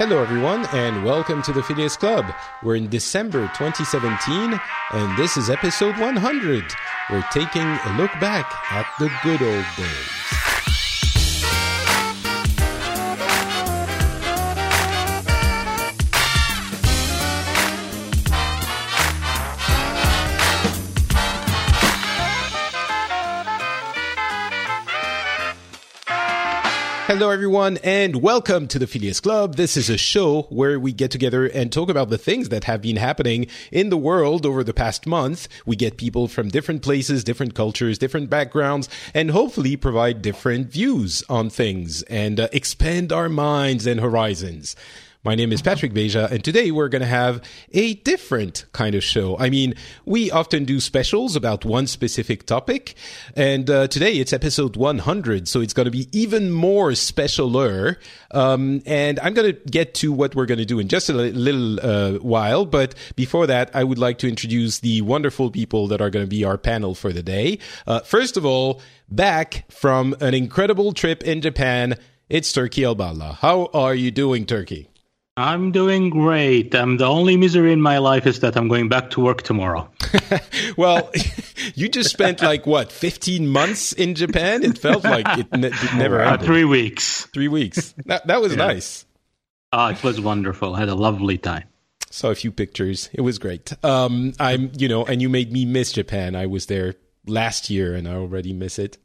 Hello, everyone, and welcome to the Phileas Club. We're in December 2017, and this is episode 100. We're taking a look back at the good old days. Hello, everyone, and welcome to the Phileas Club. This is a show where we get together and talk about the things that have been happening in the world over the past month. We get people from different places, different cultures, different backgrounds, and hopefully provide different views on things and uh, expand our minds and horizons. My name is Patrick Beja, and today we're going to have a different kind of show. I mean, we often do specials about one specific topic, and uh, today it's episode 100, so it's going to be even more specialer. Um, and I'm going to get to what we're going to do in just a little uh, while, but before that, I would like to introduce the wonderful people that are going to be our panel for the day. Uh, first of all, back from an incredible trip in Japan, it's Turki Alballaa. How are you doing, Turki? I'm doing great. Um, the only misery in my life is that I'm going back to work tomorrow. well, you just spent like what, 15 months in Japan? It felt like it, ne- it never Uh, ended. three weeks. Three weeks. That, that was nice. Ah, it was wonderful. I had a lovely time. Saw a few pictures. It was great. Um, I'm, you know, and you made me miss Japan. I was there last year and I already miss it.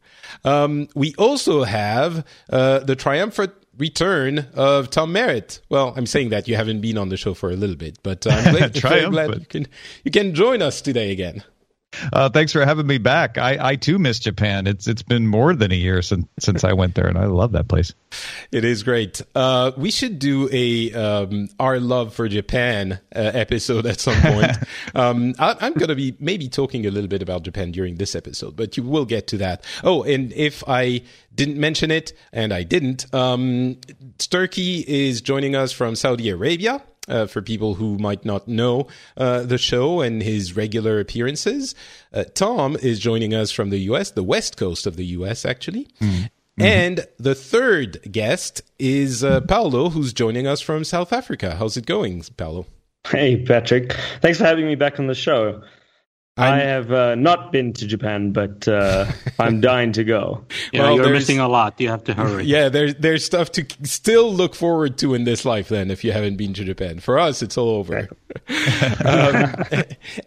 Um, we also have uh, the triumphant return of Tom Merritt. Well, I'm saying that you haven't been on the show for a little bit, but I'm glad, very glad you can you can join us today again. Uh, thanks for having me back. I, I too miss Japan. It's it's been more than a year since since I went there, and I love that place. It is great. Uh, we should do a um, our love for Japan uh, episode at some point. um, I, I'm going to be maybe talking a little bit about Japan during this episode, but you will get to that. Oh, and if I didn't mention it, and I didn't, um, Turki is joining us from Saudi Arabia. Uh, for people who might not know uh, the show and his regular appearances, uh, Tom is joining us from the U.S., the west coast of the U.S. actually. And the third guest is uh, Paulo, who's joining us from South Africa. How's it going, Paulo? Hey, Patrick. Thanks for having me back on the show. I I'm- have uh, not been to Japan, but uh, I'm dying to go. Yeah, Well, you're missing a lot. You have to hurry. Yeah, there's there's stuff to still look forward to in this life. Then, if you haven't been to Japan, for us, it's all over. um,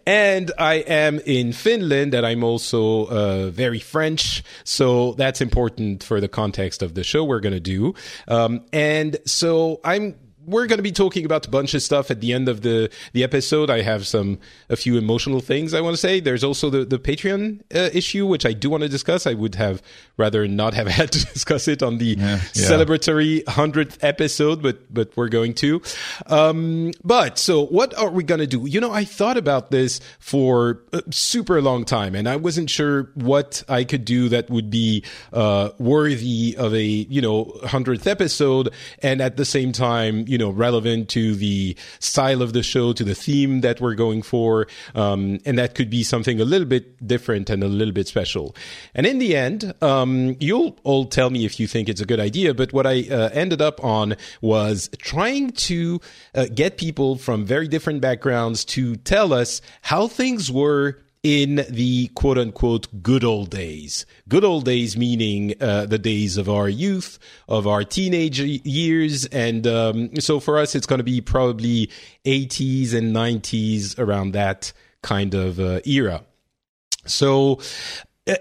and I am in Finland, and I'm also uh, very French, so that's important for the context of the show we're going to do. Um, and so I'm we're going to be talking about a bunch of stuff at the end of the the episode. I have some a few emotional things I want to say. There's also the the Patreon uh, issue, which I do want to discuss. I would have rather not have had to discuss it on the yeah. celebratory hundredth episode, but but we're going to. Um, but so what are we going to do? You know, I thought about this for a super long time, and I wasn't sure what I could do that would be uh, worthy of a you know hundredth episode, and at the same time, you know, relevant to the style of the show, to the theme that we're going for, um, and that could be something a little bit different and a little bit special. And in the end, um, you'll all tell me if you think it's a good idea. But what I uh, ended up on was trying to uh, get people from very different backgrounds to tell us how things were in the quote unquote good old days. Good old days meaning uh, the days of our youth, of our teenage years. And um, so for us, it's going to be probably 80s and 90s around that kind of uh, era. So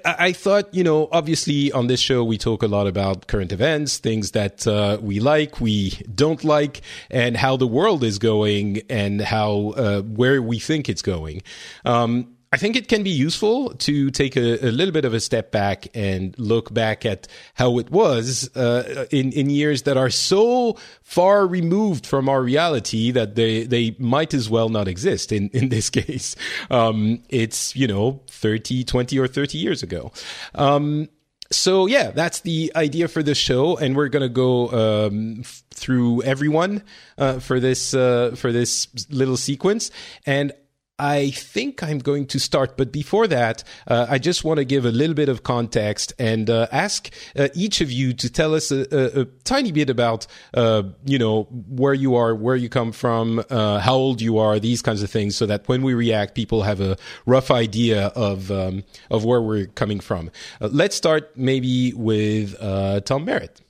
I thought, you know, obviously on this show, we talk a lot about current events, things that uh, we like, we don't like, and how the world is going and how, uh, where we think it's going. Um, I think it can be useful to take a, a, little bit of a step back and look back at how it was uh, in in years that are so far removed from our reality that they they might as well not exist. In in this case, um, it's you know 30, 20 or thirty years ago. Um, so yeah, that's the idea for the show, and we're gonna go um, f- through everyone uh, for this uh, for this little sequence. And I think I'm going to start, but before that, uh, I just want to give a little bit of context and uh, ask uh, each of you to tell us a, a, a tiny bit about, uh, you know, where you are, where you come from, uh, how old you are, these kinds of things, so that when we react, people have a rough idea of um, of where we're coming from. Uh, let's start maybe with Tom Merritt.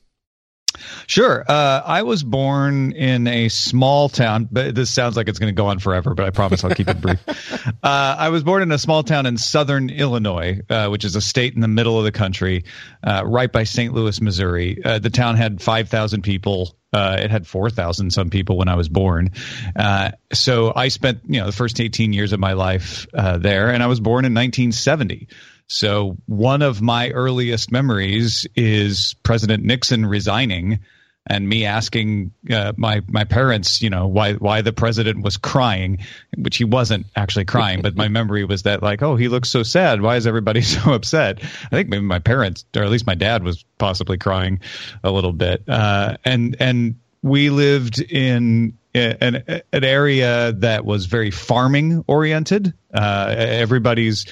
Sure. Uh, I was born in a small town, but this sounds like it's going to go on forever, but I promise I'll keep it brief. Uh, I was born in a small town in southern Illinois, uh, which is a state in the middle of the country, uh, right by St. Louis, Missouri. Uh, the town had 5,000 people. Uh, it had 4,000 some people when I was born. so I spent, you know, the first 18 years of my life there, and I was born in 1970. So one of my earliest memories is President Nixon resigning and me asking uh, my my parents, you know, why why the president was crying, which he wasn't actually crying, but my memory was that like, oh, he looks so sad. Why is everybody so upset? I think maybe my parents, or at least my dad, was possibly crying a little bit. Uh, and and we lived in an, an area that was very farming oriented. Uh, everybody's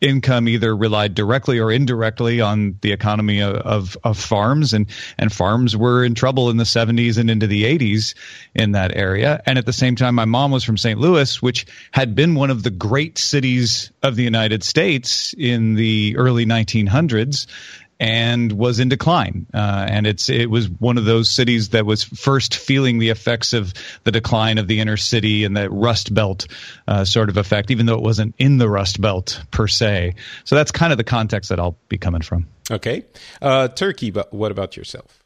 income either relied directly or indirectly on the economy of, of, of, farms, and, and farms were in trouble in the 70s and into the 80s in that area. And at the same time, my mom was from St. Louis, which had been one of the great cities of the United States in the early 1900s and was in decline. Uh, and it's it was one of those cities that was first feeling the effects of the decline of the inner city and the Rust Belt uh, sort of effect, even though it wasn't in the Rust Belt per se. So that's kind of the context that I'll be coming from. Okay, uh, Turki. But what about yourself?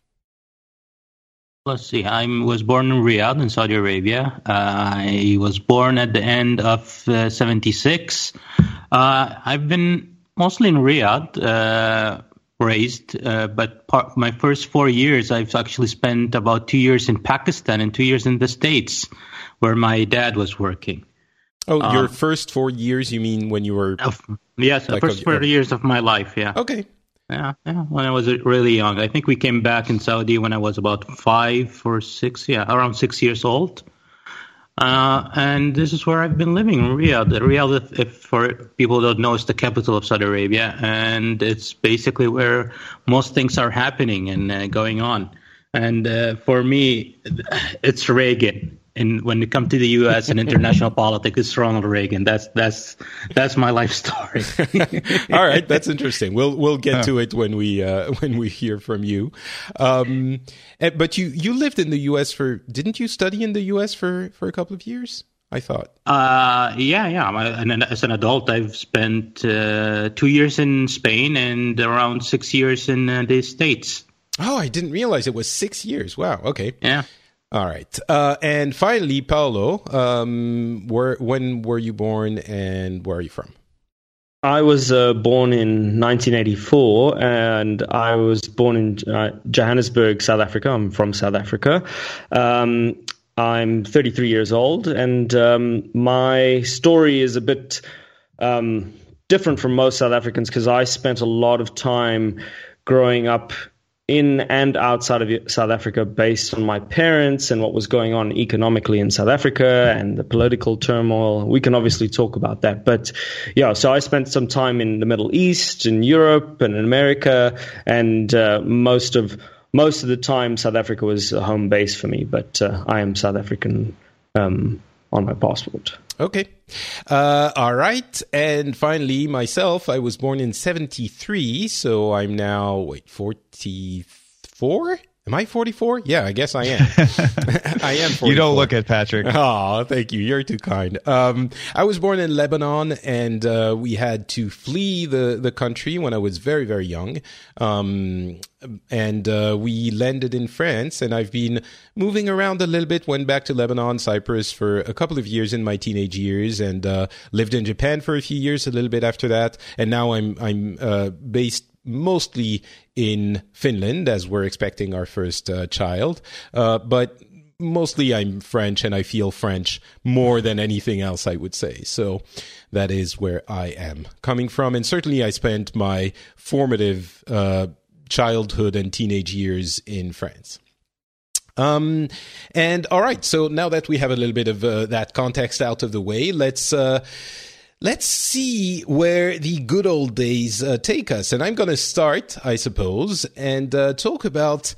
Let's see. I was born in Riyadh in Saudi Arabia. I was born at the end of '76. Uh, uh, I've been mostly in Riyadh uh, raised. Uh, but part, my first four years, I've actually spent about two years in Pakistan and two years in the States, where my dad was working. Oh, um, your first four years? You mean when you were? Uh, yes, like the first four years of my life. Yeah. Okay. Yeah, yeah. When I was really young, I think we came back in Saudi when I was about five or six. Yeah, around six years old. Uh, and this is where I've been living, Riyadh. Riyadh, if, for people don't know, is the capital of Saudi Arabia, and it's basically where most things are happening and uh, going on. And uh, for me, it's Reagan and when it comes to the U.S. and international politics, it's Ronald Reagan. That's that's that's my life story. All right, that's interesting. We'll we'll get to it when we uh, when we hear from you. Um, eh, but you you lived in the U.S. for didn't you study in the U.S. for for a couple of years? I thought. Uh, yeah, yeah. And as an adult, I've spent uh, two years in Spain and around six years in uh, the States. Oh, I didn't realize it was six years. Wow. Okay. Yeah. All right. Uh, and finally, Paulo, um, where, when were you born and where are you from? I was uh, born in 1984 and I was born in uh, Johannesburg, South Africa. I'm from South Africa. Um, I'm 33 years old and um, my story is a bit um, different from most South Africans because I spent a lot of time growing up in and outside of South Africa based on my parents and what was going on economically in South Africa and the political turmoil. We can obviously talk about that. But yeah, so I spent some time in the Middle East, in Europe, and in America, and uh, most of most of the time South Africa was a home base for me. But uh, I am South African um, on my passport. Okay. Uh, all right. And finally, myself, I was born in 73, so I'm now, wait, 44? Am I 44? Yeah, I guess I am. I am 44. You don't look it, Patrick. Oh, thank you. You're too kind. Um, I was born in Lebanon, and uh, we had to flee the, the country when I was very, very young. Um, and uh, we landed in France, and I've been moving around a little bit. Went back to Lebanon, Cyprus for a couple of years in my teenage years, and uh, lived in Japan for a few years, a little bit after that. And now I'm I'm uh, based mostly in Finland as we're expecting our first uh, child. Uh, but mostly I'm French and I feel French more than anything else, I would say. So that is where I am coming from. And certainly I spent my formative uh, childhood and teenage years in France. Um, and all right, so now that we have a little bit of uh, that context out of the way, let's uh, let's see where the good old days uh, take us. And I'm going to start, I suppose, and uh, talk about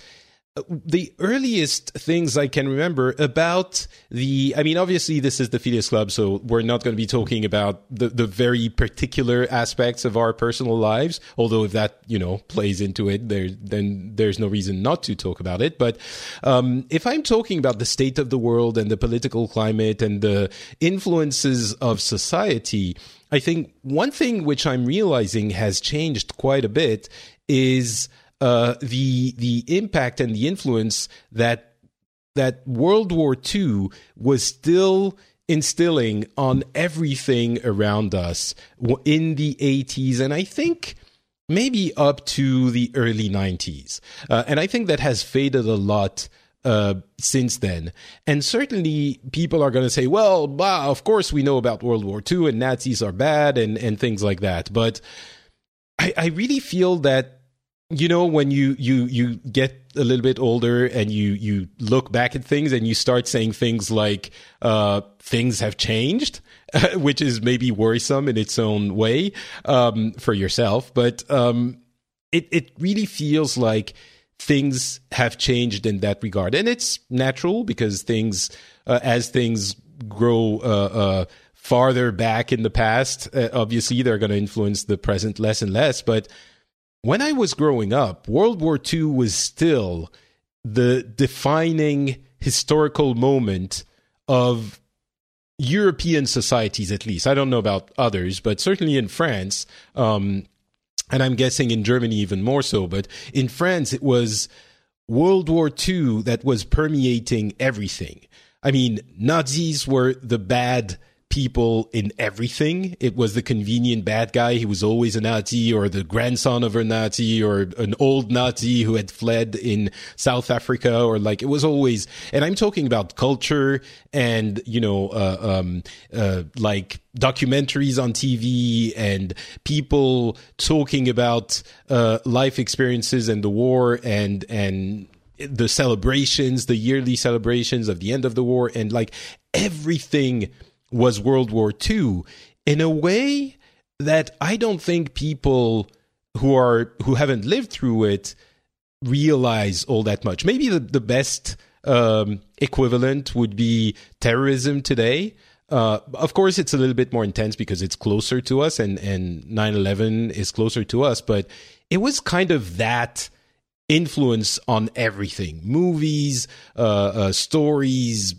the earliest things I can remember about the, I mean, obviously this is the Phileas Club, so we're not going to be talking about the, the very particular aspects of our personal lives. Although if that, you know, plays into it, there, then there's no reason not to talk about it. But, um, if I'm talking about the state of the world and the political climate and the influences of society, I think one thing which I'm realizing has changed quite a bit is, uh, the the impact and the influence that that World War II was still instilling on everything around us in the 80s, and I think maybe up to the early 90s. Uh, and I think that has faded a lot. Uh, since then. And certainly people are going to say, well, bah, of course we know about World War II and Nazis are bad and, and things like that. But I, I really feel that you know when you you you get a little bit older and you you look back at things and you start saying things like uh, things have changed which is maybe worrisome in its own way um, for yourself. But um, it it really feels like things have changed in that regard. And it's natural because things uh, as things grow uh, uh farther back in the past uh, obviously they're going to influence the present less and less. But when I was growing up, World War II was still the defining historical moment of European societies, at least. I don't know about others, but certainly in France, um, and I'm guessing in Germany even more so, but in France, it was World War II that was permeating everything. I mean, Nazis were the bad people in everything. It was the convenient bad guy. He was always a Nazi or the grandson of a Nazi or an old Nazi who had fled in South Africa or like it was always, and I'm talking about culture and, you know, uh, um, uh, like documentaries on TV and people talking about, uh, life experiences and the war and, and, the celebrations, the yearly celebrations of the end of the war, and like everything was World War II in a way that I don't think people who are who haven't lived through it realize all that much. Maybe the, the best um, equivalent would be terrorism today. Uh, of course, it's a little bit more intense because it's closer to us, and and nine eleven is closer to us. But it was kind of that influence on everything: movies, uh, uh, stories,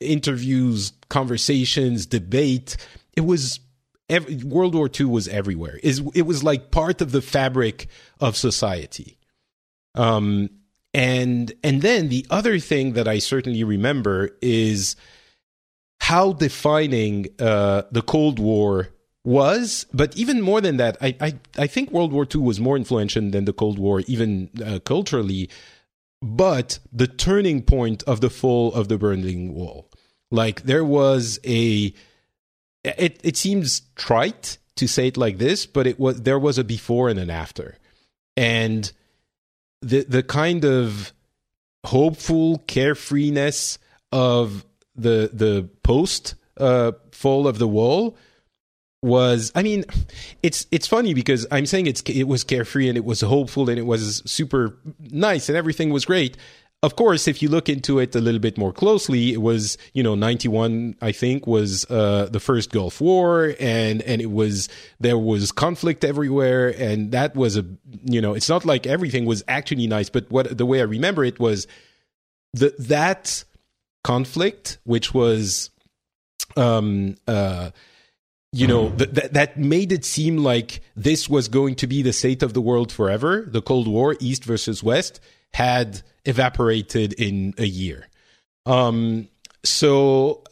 interviews, conversations, debate. It was every, World War II was everywhere. Is it was like part of the fabric of society. Um, and and then the other thing that I certainly remember is how defining uh, the Cold War was, but even more than that, I, I, I think World War II was more influential than the Cold War, even uh, culturally, but the turning point of the fall of the Berlin Wall. Like there was a it it seems trite to say it like this, but it was there was a before and an after. And the the kind of hopeful carefreeness of the the post uh, fall of the wall was I mean it's it's funny because I'm saying it's it was carefree and it was hopeful and it was super nice and everything was great. Of course, if you look into it a little bit more closely, it was you know ninety one. I think was uh, the first Gulf War, and and it was there was conflict everywhere, and that was a you know it's not like everything was actually nice, but what the way I remember it was the that conflict, which was um uh you know th- th- that made it seem like this was going to be the state of the world forever the cold war east versus west had evaporated in a year. Um, so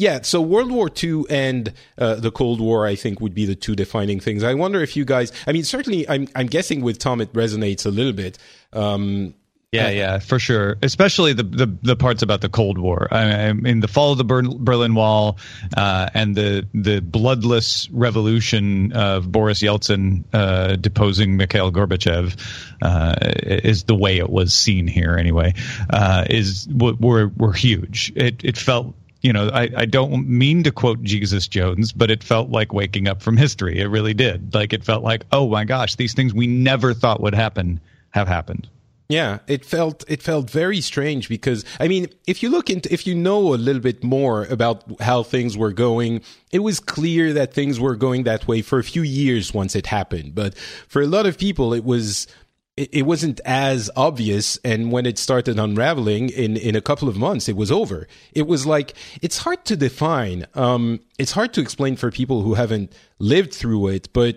yeah, so World War II and uh, the Cold War, I think, would be the two defining things. I wonder if you guys, I mean, certainly, I'm I'm guessing with Tom it resonates a little bit. Um, yeah, yeah, for sure. Especially the the, the parts about the Cold War. I, I mean, the fall of the Berlin Wall uh, and the the bloodless revolution of Boris Yeltsin uh, deposing Mikhail Gorbachev uh, is the way it was seen here. Anyway, uh, is were were huge. It it felt you know, I, I don't mean to quote Jesus Jones, but it felt like waking up from history. It really did. Like it felt like, oh my gosh, these things we never thought would happen have happened. Yeah, it felt it felt very strange because I mean, if you look into if you know a little bit more about how things were going, it was clear that things were going that way for a few years once it happened. But for a lot of people, it was it, it wasn't as obvious. And when it started unraveling in in a couple of months, it was over. It was like it's hard to define. Um, it's hard to explain for people who haven't lived through it, but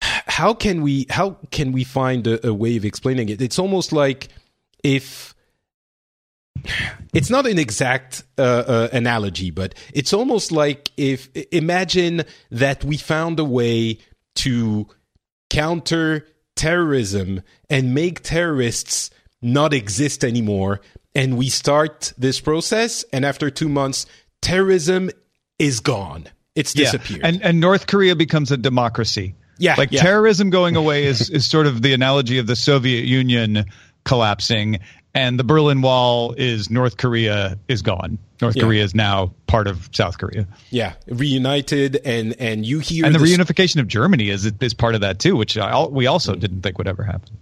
how can we how can we find a, a way of explaining it? It's almost like if it's not an exact uh, uh, analogy, but it's almost like if imagine that we found a way to counter terrorism and make terrorists not exist anymore, and we start this process, and after two months, terrorism is gone. It's disappeared, yeah. and and North Korea becomes a democracy. Yeah, like yeah. terrorism going away is is sort of the analogy of the Soviet Union collapsing, and the Berlin Wall is North Korea is gone. North yeah. Korea is now part of South Korea. Yeah, reunited, and and you hear and the this... reunification of Germany is is part of that too, which I, we also didn't think would ever happen.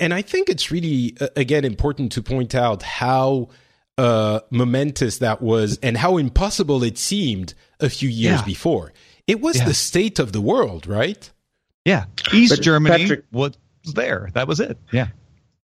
And I think it's really again important to point out how uh, momentous that was and how impossible it seemed a few years yeah. before. It was yeah. the state of the world, right? Yeah, East but Germany Patrick, was there. That was it. Yeah.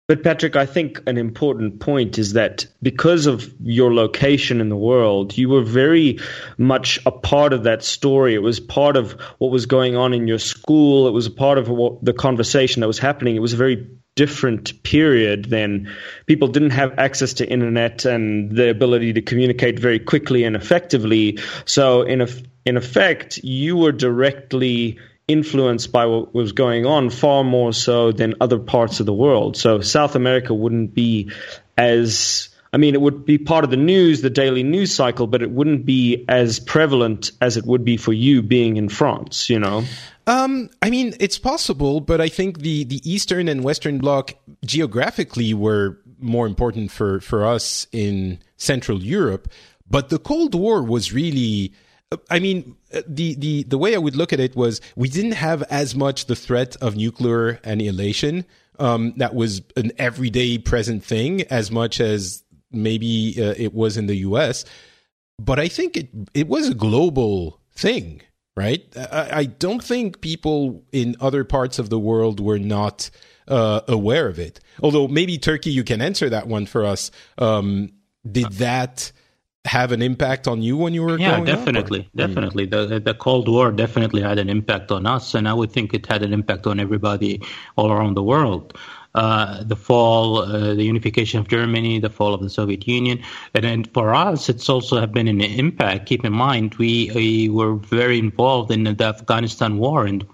But Patrick, I think an important point is that because of your location in the world, you were very much a part of that story. It was part of what was going on in your school. It was a part of what, the conversation that was happening. It was a very different period than people didn't have access to internet and the ability to communicate very quickly and effectively. So in a, in effect, you were directly influenced by what was going on far more so than other parts of the world. So South America wouldn't be as I mean, it would be part of the news, the daily news cycle, but it wouldn't be as prevalent as it would be for you being in France, you know? Um, I mean, it's possible, but I think the, the Eastern and Western Bloc geographically were more important for, for us in Central Europe. But the Cold War was really I mean, the, the, the way I would look at it was we didn't have as much the threat of nuclear annihilation. Um, that was an everyday present thing as much as maybe uh, it was in the US. But I think it, it was a global thing, right? I, I don't think people in other parts of the world were not uh, aware of it. Although maybe Turki, you can answer that one for us. Um, did that have an impact on you when you were a kid? yeah definitely up, definitely the the cold war definitely had an impact on us and i would think it had an impact on everybody all around the world uh, the fall, uh, the unification of Germany, the fall of the Soviet Union, and then for us, it's also have been an impact. Keep in mind, we, we were very involved in the Afghanistan war and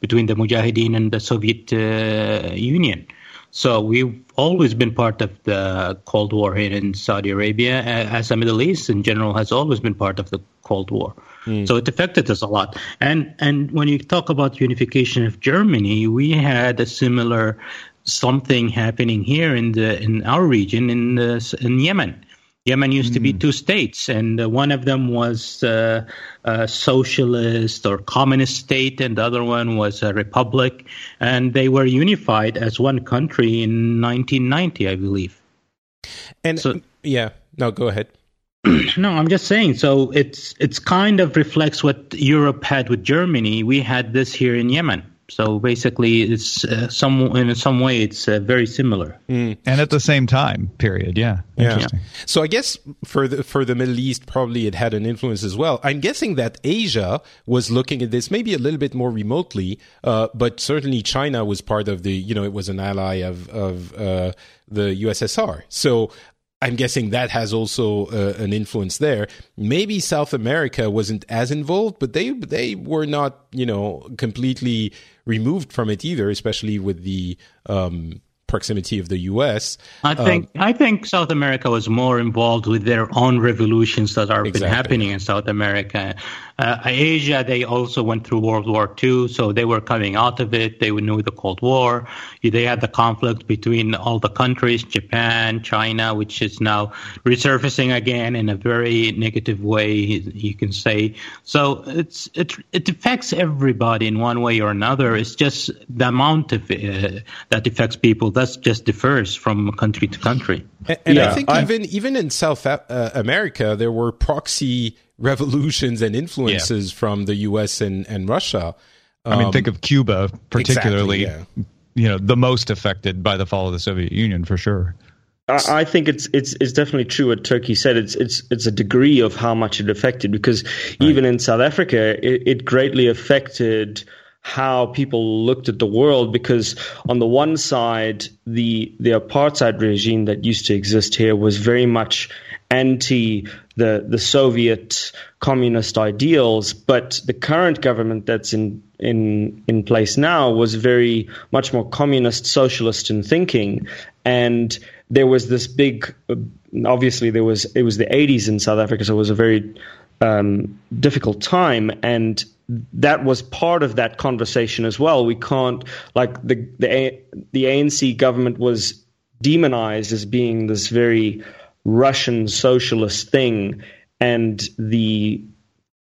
between the Mujahideen and the Soviet uh, Union. So we've always been part of the Cold War here in Saudi Arabia, as the Middle East in general has always been part of the Cold War. Mm. So it affected us a lot. And and when you talk about unification of Germany, we had a similar something happening here in the in our region in the, in Yemen. Yemen used mm. to be hmm. two states, and uh, one of them was uh, a socialist or communist state, and the other one was a republic. And they were unified as one country in 1990, I believe. And so, yeah, no, go ahead. no, I'm just saying. So it's it's kind of reflects what Europe had with Germany. We had this here in Yemen. So basically, it's uh, some in some way it's uh, very similar. Mm. And at the same time, period. Yeah. Yeah. So I guess for the for the Middle East, probably it had an influence as well. I'm guessing that Asia was looking at this maybe a little bit more remotely, uh, but certainly China was part of the. You know, it was an ally of of uh, the USSR. So I'm guessing that has also uh, an influence there. Maybe South America wasn't as involved, but they they were not, you know, completely removed from it either, especially with the um, proximity of the U.S. I think um, I think South America was more involved with their own revolutions that are exactly. been happening in South America. Uh, Asia, they also went through World War II, so they were coming out of it. They knew the Cold War. They had the conflict between all the countries, Japan, China, which is now resurfacing again in a very negative way, you can say. So it's it it affects everybody in one way or another. It's just the amount of uh, that affects people that just differs from country to country. And, and yeah, I think I, even even in South uh, America, there were proxy revolutions and influences yeah. from the U.S. and, and Russia. Um, I mean, think um, of Cuba, particularly. Exactly, yeah. You know, the most affected by the fall of the Soviet Union, for sure. I think it's it's it's definitely true what Turki said. It's it's it's a degree of how much it affected because right. even in South Africa, it, it greatly affected how people looked at the world because on the one side the the apartheid regime that used to exist here was very much anti the the Soviet communist ideals, but the current government that's in in in place now was very much more communist socialist in thinking, and there was this big. Obviously, there was it was the 80s in South Africa, so it was a very um, difficult time, and that was part of that conversation as well. We can't like the the the ANC government was demonized as being this very Russian socialist thing, and the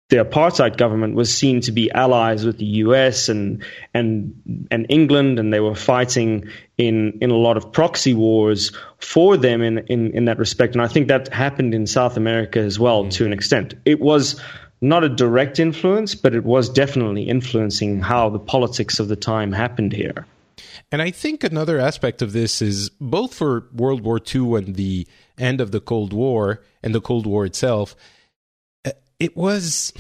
the apartheid government was seen to be allies with the U.S. and and and England, and they were fighting in in a lot of proxy wars for them in in, in that respect. And I think that happened in South America as well mm-hmm. to an extent. It was not a direct influence, but it was definitely influencing how the politics of the time happened here. And I think another aspect of this is both for World War II and the end of the Cold War and the Cold War itself, uh, it was,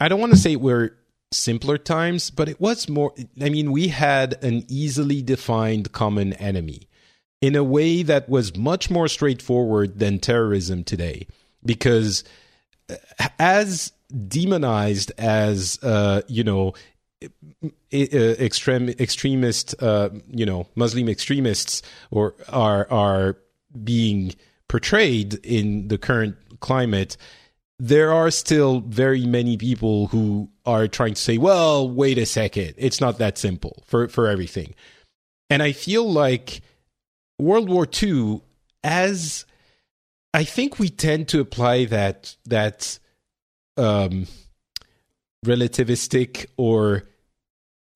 I don't want to say we're simpler times, but it was more, I mean, we had an easily defined common enemy in a way that was much more straightforward than terrorism today. Because uh, as demonized as, uh, you know, extreme extremist uh, you know Muslim extremists or are are being portrayed in the current climate, there are still very many people who are trying to say, well, wait a second, it's not that simple for, for everything. And I feel like World War II, as I think we tend to apply that that um, relativistic or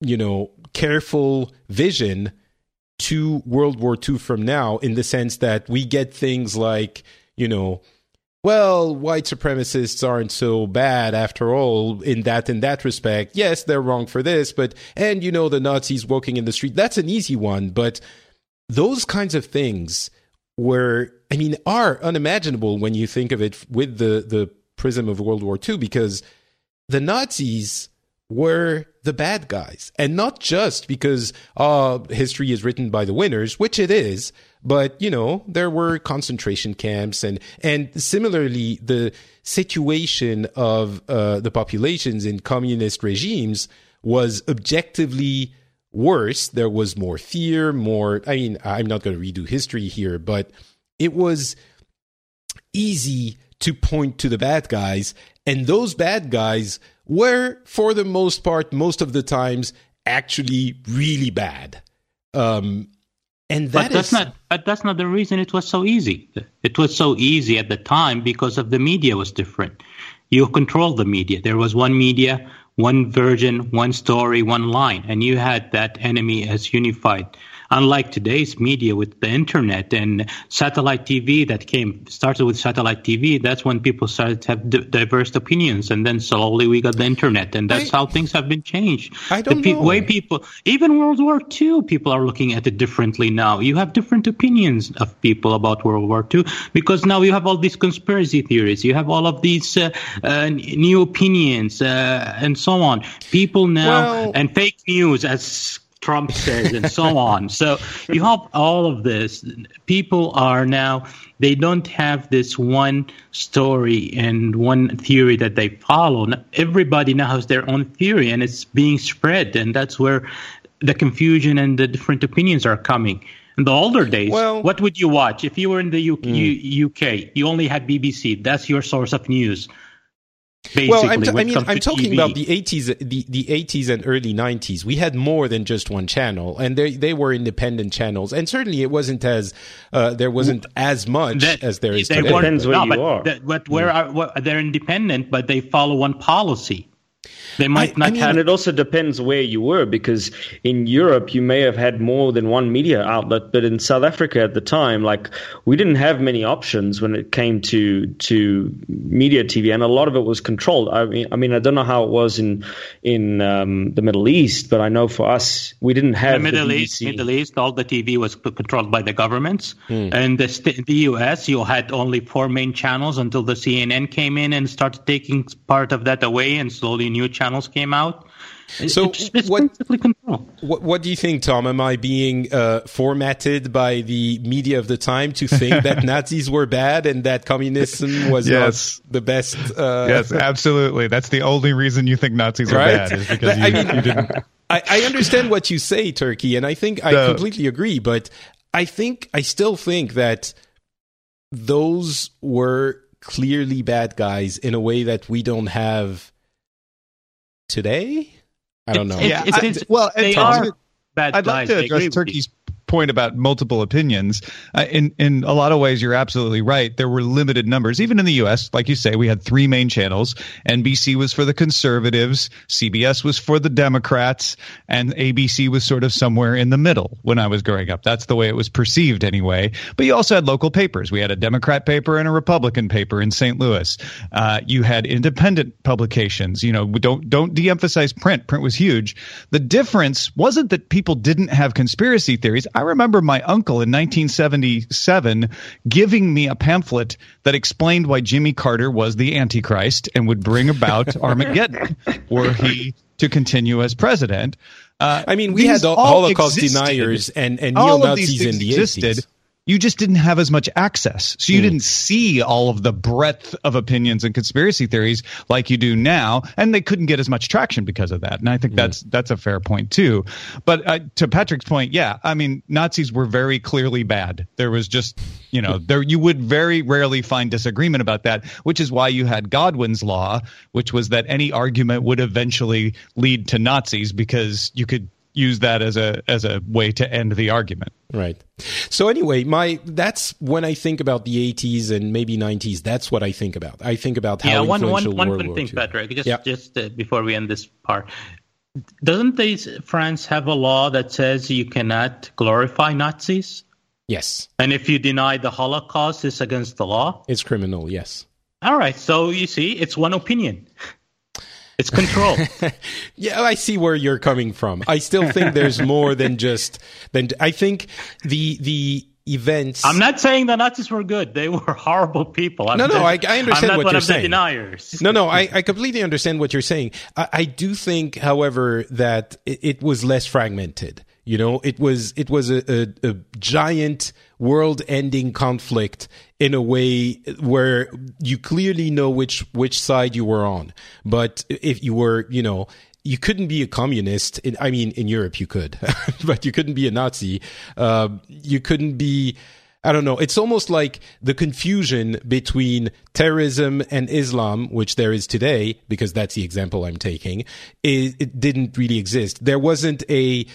you know careful vision to World War II from now in the sense that we get things like, you know, well, white supremacists aren't so bad after all in that in that respect. Yes, they're wrong for this, but and you know the Nazis walking in the street, that's an easy one, but those kinds of things were I mean are unimaginable when you think of it with the the prism of World War II because the Nazis were the bad guys. And not just because uh, history is written by the winners, which it is, but, you know, there were concentration camps and, and similarly, the situation of uh, the populations in communist regimes was objectively worse. There was more fear, more, I mean, I'm not going to redo history here, but it was easy to point to the bad guys. And those bad guys were, for the most part, most of the times, actually really bad. Um, And but that's is not. But that's not the reason it was so easy. It was so easy at the time because of the media was different. You controlled the media. There was one media, one version, one story, one line, and you had that enemy as unified. Unlike today's media with the internet and satellite TV that came started with satellite TV, that's when people started to have d- diverse opinions, and then slowly we got the internet, and that's I- how things have been changed. I don't the know. way people, even World War II, people are looking at it differently now. You have different opinions of people about World War II because now you have all these conspiracy theories. You have all of these uh, uh, new opinions uh, and so on. People now Well- and fake news, as Trump says, and so on. So you have all of this. People are now they don't have this one story and one theory that they follow. Everybody now has their own theory, and it's being spread, and that's where the confusion and the different opinions are coming. In the older days, Well- what would you watch if you were in the UK, U- UK? Hmm. You only had BBC. That's your source of news. Basically, well, I'm t- when I it mean, I'm talking TV. about the 80s, the, the 80s and early 90s. We had more than just one channel, and they they were independent channels, and certainly it wasn't as uh, there wasn't as much That- as there is they today. weren't- Depends where no, you but, are. that- but where are, what, they're independent, but they follow one policy. They might I- I not mean- have. And it also depends where you were, because in Europe you may have had more than one media outlet, but in South Africa at the time, like we didn't have many options when it came to to media TV, and a lot of it was controlled. I mean, I mean, I don't know how it was in in um, the Middle East, but I know for us we didn't the have Middle the East, Middle East, all the TV was controlled by the governments. Hmm. And the, st- the U.S., you had only four main channels until the CNN came in and started taking part of that away, and slowly new channels came out. So it's, it's what- basically controlled. What, what do you think, Tom? Am I being uh, formatted by the media of the time to think that Nazis were bad and that communism was Yes. not the best? Uh, yes, absolutely. That's the only reason you think Nazis are Right? bad is because you, I mean- you didn't. I, I understand what you say, Turki, and I think I So- completely agree. But I think I still think that those were clearly bad guys in a way that we don't have today. I don't know. It's- Yeah, it's- I, it's, well, they are bad I'd guys. like to address with you. Turki's point about multiple opinions. Uh, in in a lot of ways, you're absolutely right. There were limited numbers, even in the U.S. Like you say, we had three main channels. NBC was for the conservatives, CBS was for the Democrats, and ABC was sort of somewhere in the middle when I was growing up. That's the way it was perceived, anyway. But you also had local papers. We had a Democrat paper and a Republican paper in St. Louis. Uh, you had independent publications. You know, don't don't de-emphasize print. Print was huge. The difference wasn't that people didn't have conspiracy theories. I remember my uncle in 1977 giving me a pamphlet that explained why Jimmy Carter was the Antichrist and would bring about Armageddon were he to continue as president. Uh, I mean, we had the Holocaust existed. deniers and, and neo Nazis in the existed. 80s. You just didn't have as much access. So you didn't see all of the breadth of opinions and conspiracy theories like you do now. And they couldn't get as much traction because of that. And I think that's, that's a fair point too. But uh, to Patrick's point, yeah, I mean, Nazis were very clearly bad. There was just, you know, there, you would very rarely find disagreement about that, which is why you had Godwin's law, which was that any argument would eventually lead to Nazis because you could use that as a, as a way to end the argument. Right. So anyway, my that's when I think about the 80s and maybe 90s. That's what I think about. I think about how yeah, one, one, influential one World fun War thing, II. Patrick, just, Yeah. just uh, before we end this part. Doesn't these, France have a law that says you cannot glorify Nazis? Yes, And if you deny the Holocaust, it's against the law? it's criminal. Yes. All right, so you see, it's one opinion. It's control. Yeah, I see where you're coming from. I still think there's more than just than I think the the events. I'm not saying the Nazis were good. They were horrible people. I'm No, no, just- I- I understand I'm not what one you're of the saying. deniers. No, no, I, I completely understand what you're saying. I, I do think, however, that it, it was less fragmented. You know, it was it was a, a, a giant world-ending conflict in a way where you clearly know which which side you were on. But if you were, you know, you couldn't be a communist. In, I mean, in Europe you could, but you couldn't be a Nazi. Uh, you couldn't be. I don't know. It's almost like the confusion between terrorism and Islam, which there is today, because that's the example I'm taking, it, it didn't really exist. There wasn't a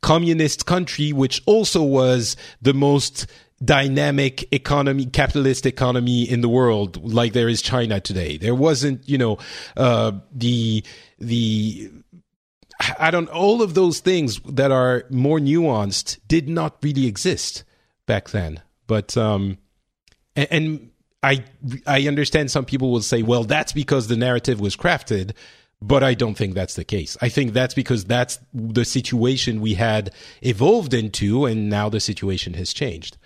communist country, which also was the most dynamic economy, capitalist economy in the world, like there is China today. There wasn't, you know, uh, the, the, I don't, all of those things that are more nuanced did not really exist back then. But, um, and, and I, I understand some people will say, well, that's because the narrative was crafted. But I don't think that's the case. I think that's because that's the situation we had evolved into, and now the situation has changed.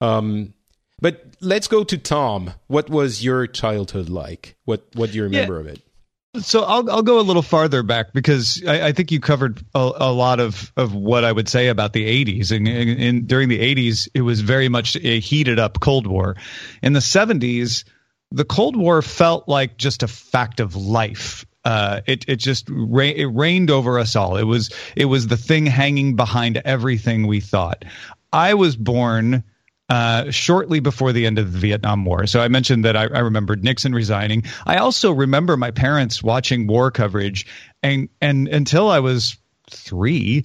Um, but let's go to Tom. What was your childhood like? What What do you remember yeah. of it? So I'll I'll go a little farther back because I, I think you covered a, a, lot of, of what I would say about the 80s. And, and, and, during the 80s, it was very much a heated up Cold War. In the 70s, the Cold War felt like just a fact of life. Uh, it it just ra- it reigned over us all. It was it was the thing hanging behind everything we thought. I was born uh, shortly before the end of the Vietnam War. So I mentioned that I, I remembered Nixon resigning. I also remember my parents watching war coverage, and and until I was three,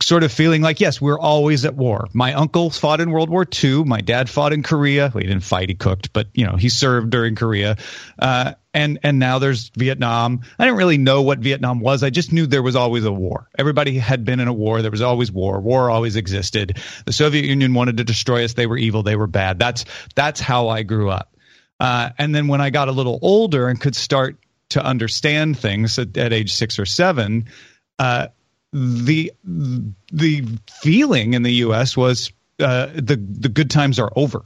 sort of feeling like yes we're always at war. My uncle fought in world war ii my dad fought in korea. Well, he didn't fight he cooked but you know he served during korea. Uh, and and now there's vietnam. I didn't really know what vietnam was. I just knew there was always a war. Everybody had been in a war. There was always war. War always existed. The soviet union wanted to destroy us. They were evil. They were bad. That's that's how i grew up. Uh, and then when i got a little older and could start to understand things at, at age six or seven uh, the the feeling in the U.S. was uh, the the good times are over.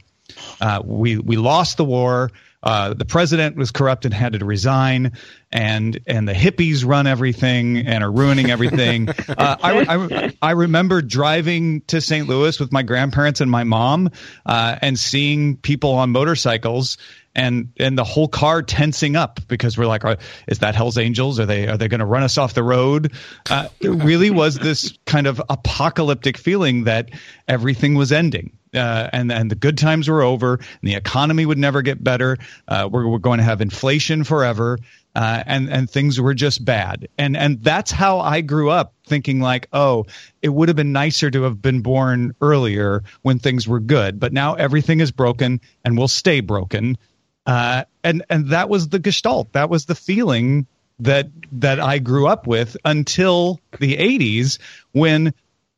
Uh, we we lost the war. Uh, the president was corrupt and had to resign, and and the hippies run everything and are ruining everything. uh, I, I, I, remember driving to St. Louis with my grandparents and my mom, uh, and seeing people on motorcycles and and the whole car tensing up because we're like, is that Hell's Angels? Are they are they going to run us off the road? Uh, it really was this kind of apocalyptic feeling that everything was ending. Uh, and and the good times were over, and the economy would never get better. Uh, we're, we're going to have inflation forever, uh, and and things were just bad. And and that's how I grew up, thinking like, oh, it would have been nicer to have been born earlier when things were good. But now everything is broken and will stay broken. Uh, and and that was the gestalt. That was the feeling that that I grew up with until the 80s when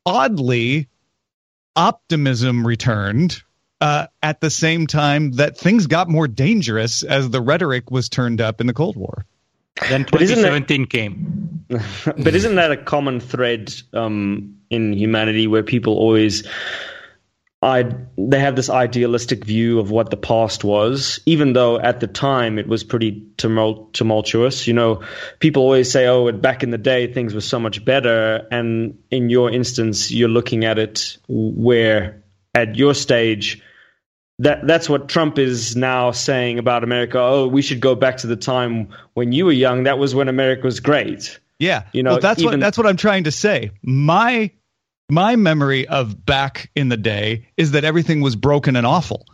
oddly optimism returned uh, at the same time that things got more dangerous as the rhetoric was turned up in the Cold War. Then 2017 that, came. but isn't that a common thread um, in humanity where people always I they have this idealistic view of what the past was, even though at the time it was pretty tumult, tumultuous. You know, people always say, "Oh, back in the day things were so much better," and in your instance, you're looking at it where at your stage. That that's what Trump is now saying about America. Oh, we should go back to the time when you were young. That was when America was great. Yeah, you know, well, that's even, what that's what I'm trying to say. My my memory of back in the day is that everything was broken and awful.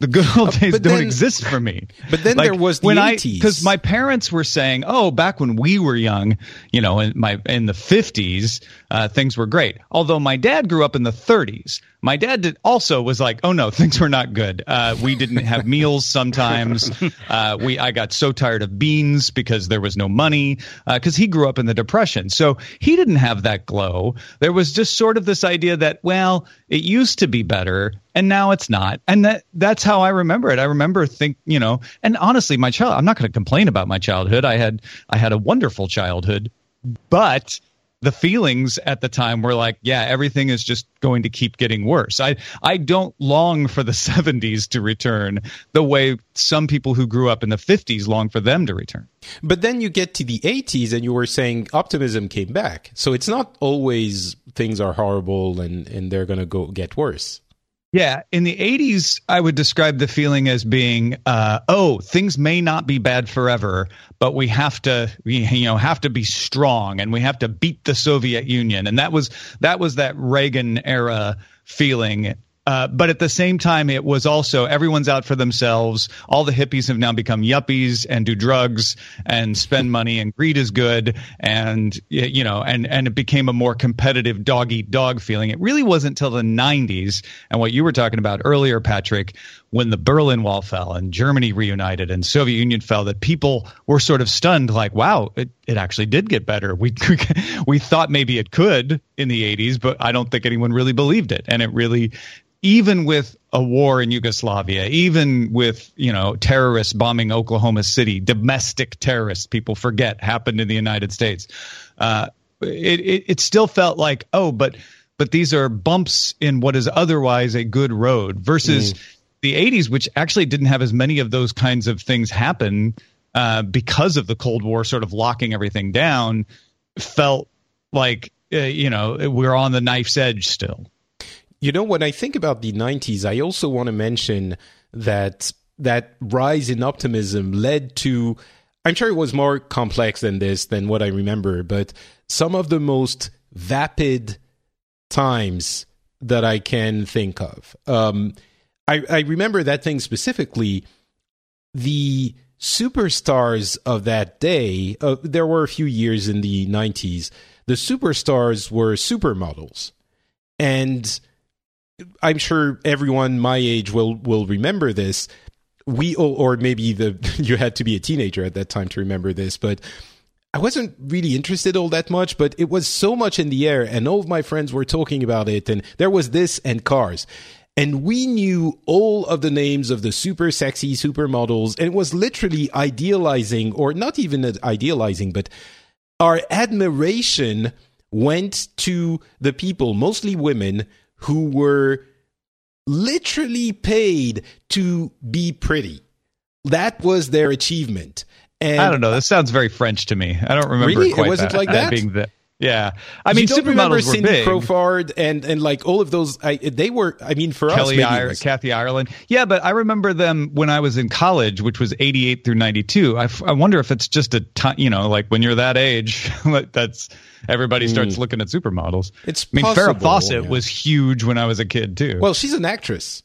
The good old uh, days don't exist for me. But then like, there was the when 80s. because my parents were saying, "Oh, back when we were young, you know, in my in the 50s, uh, things were great." Although my dad grew up in the 30s, my dad did also was like, "Oh no, things were not good. Uh, we didn't have meals sometimes. Uh, we I got so tired of beans because there was no money because uh, he grew up in the depression, so he didn't have that glow. There was just sort of this idea that well, it used to be better, and now it's not, and that that's how I remember it. I remember think you know, and honestly, my child. I'm not going to complain about my childhood. I had I had a wonderful childhood, but the feelings at the time were like, yeah, everything is just going to keep getting worse. I I don't long for the 70s to return the way some people who grew up in the 50s long for them to return. But then you get to the 80s and you were saying optimism came back. So it's not always things are horrible and and they're going to go get worse. Yeah, in the 80s, I would describe the feeling as being, uh, oh, things may not be bad forever, but we have to, you know, have to be strong and we have to beat the Soviet Union, and that was that was that Reagan era feeling. Uh, but at the same time, it was also everyone's out for themselves. All the hippies have now become yuppies and do drugs and spend money, and greed is good. And you know, and and it became a more competitive dog eat dog feeling. It really wasn't until the '90s and what you were talking about earlier, Patrick, when the Berlin Wall fell and Germany reunited and Soviet Union fell, that people were sort of stunned, like, "Wow, it, it actually did get better." We we thought maybe it could in the '80s, but I don't think anyone really believed it, and it really even with a war in Yugoslavia, even with you know terrorists bombing Oklahoma City, domestic terrorists, people forget happened in the United States. Uh, it, it, it still felt like oh, but but these are bumps in what is otherwise a good road versus mm. The 80s, which actually didn't have as many of those kinds of things happen uh, because of the Cold War sort of locking everything down. Felt like uh, you know we're on the knife's edge still. You know, when I think about the 90s, I also want to mention that that rise in optimism led to I'm sure it was more complex than this than what I remember, but some of the most vapid times that I can think of. Um, I, I remember that thing specifically. The superstars of that day, uh, there were a few years in the 90s, the superstars were supermodels. And I'm sure everyone my age will will remember this. We or maybe the you had to be a teenager at that time to remember this, but I wasn't really interested all that much, but it was so much in the air, and all of my friends were talking about it, and there was this and cars. And we knew all of the names of the super sexy supermodels, and it was literally idealizing, or not even idealizing, but our admiration went to the people, mostly women, who were literally paid to be pretty. That was their achievement. And I don't know. This sounds very French to me. I don't remember. Really, it, quite wasn't that, like that. Being the, yeah, I mean, you don't remember supermodels Cindy were big. Crawford and and like all of those. I, they were. I mean, for Kelly us, maybe was- Kathy Ireland. Yeah, but I remember them when I was in college, which was '88 through '92. I, f- I wonder if it's just a time, you know, like when you're that age, like that's everybody starts looking at supermodels. Hmm. It's I mean, Farrah possible, Fawcett yeah. was huge when I was a kid too. well, she's an actress,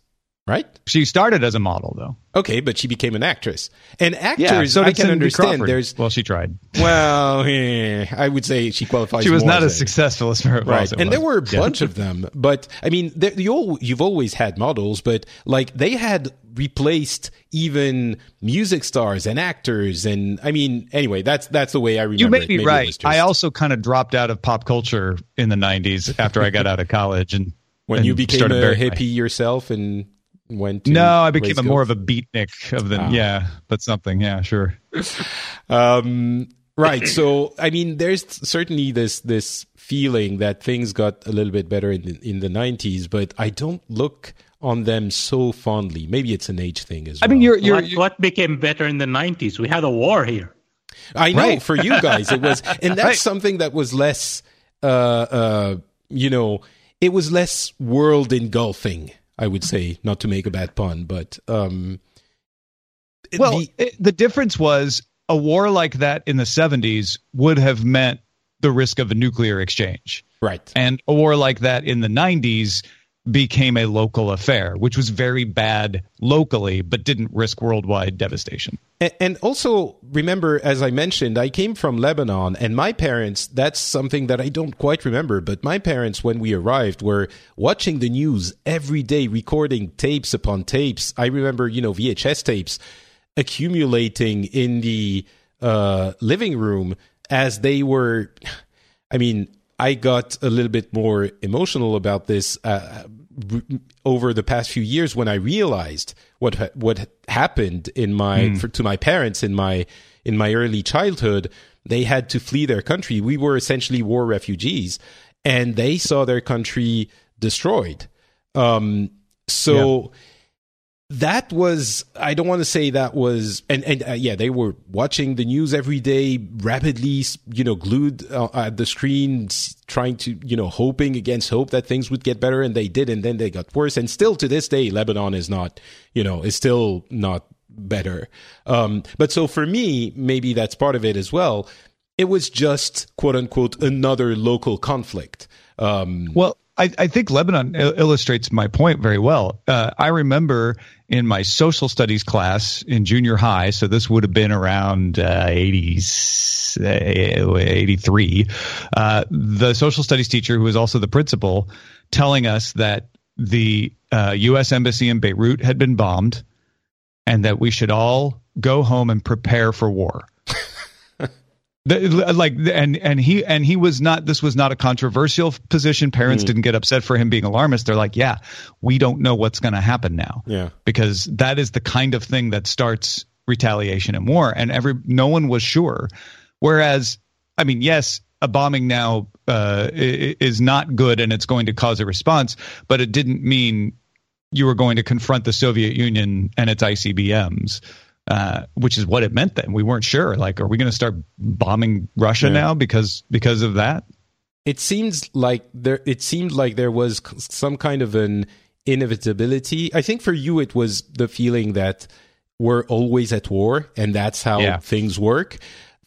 right? she started as a model though. Okay, but she became an actress. And actors, Yeah, so I can Cindy understand. Crawford. There's well, she tried. well, eh, I would say she qualifies. She was not as successful as Farrah Right, and was. there were a Yeah. bunch of them, but I mean, you you've always had models, but like they had replaced even music stars and actors, and I mean, anyway, that's that's the way I remember. You may it. be Maybe right. just- I also kind of dropped out of pop culture in the '90s after I got out of college, and when and you became a hippie yourself and went. To No, I became a more of a beatnik of the Ah. yeah, but something yeah, sure. Um, right. So, I mean, there's certainly this this feeling that things got a little bit better in the, in the 90s, but I don't look on them so fondly. Maybe it's an age thing as well. I mean, you're you're, what, what became better in the 90s? We had a war here. I know Right. for you guys it was, and that's Right. something that was less, uh, uh, you know, it was less world engulfing. I would say, not to make a bad pun, but um, well, the- it, the difference was a war like that in the 70s would have meant the risk of a nuclear exchange. right. And a war like that in the 90s became a local affair, which was very bad locally, but didn't risk worldwide devastation. And also, remember, as I mentioned, I came from Lebanon, and my parents, that's something that I don't quite remember, but my parents, when we arrived, were watching the news every day, recording tapes upon tapes. I remember, you know, VHS tapes accumulating in the uh, living room as they were. I mean, I got a little bit more emotional about this uh, r- over the past few years when I realized what ha- what happened in my for, to my parents in my in my early childhood. They had to flee their country. We were essentially war refugees, and they saw their country destroyed. Um, so that was i don't want to say that was and and uh, yeah they were watching the news every day rapidly you know glued uh, at the screen trying to you know hoping against hope that things would get better and they did and then they got worse. And still to this day lebanon is not you know is still not better. Um but so for me maybe that's part of it as well. It was just quote unquote another local conflict. Um Well, I, I think Lebanon il- illustrates my point very well. Uh, I remember in my social studies class in junior high, so this would have been around uh, 80s, uh, 83, uh, the social studies teacher, who was also the principal, telling us that the U.S. Uh, embassy in Beirut had been bombed and that we should all go home and prepare for war. The, like and and he and he was not this was not a controversial position. Parents mm. didn't get upset for him being alarmist. They're like yeah we don't know what's going to happen now. Yeah. Because that is the kind of thing that starts retaliation and war and every no one was sure. Whereas i mean yes a bombing now uh, is not good and it's going to cause a response but it didn't mean you were going to confront the soviet union and its icbms uh, which is what it meant then. We weren't sure. Like, are we going to start bombing Russia yeah. now because because of that? It seems like there. It seemed like there was some kind of an inevitability. I think for you, it was the feeling that we're always at war, and that's how yeah. things work.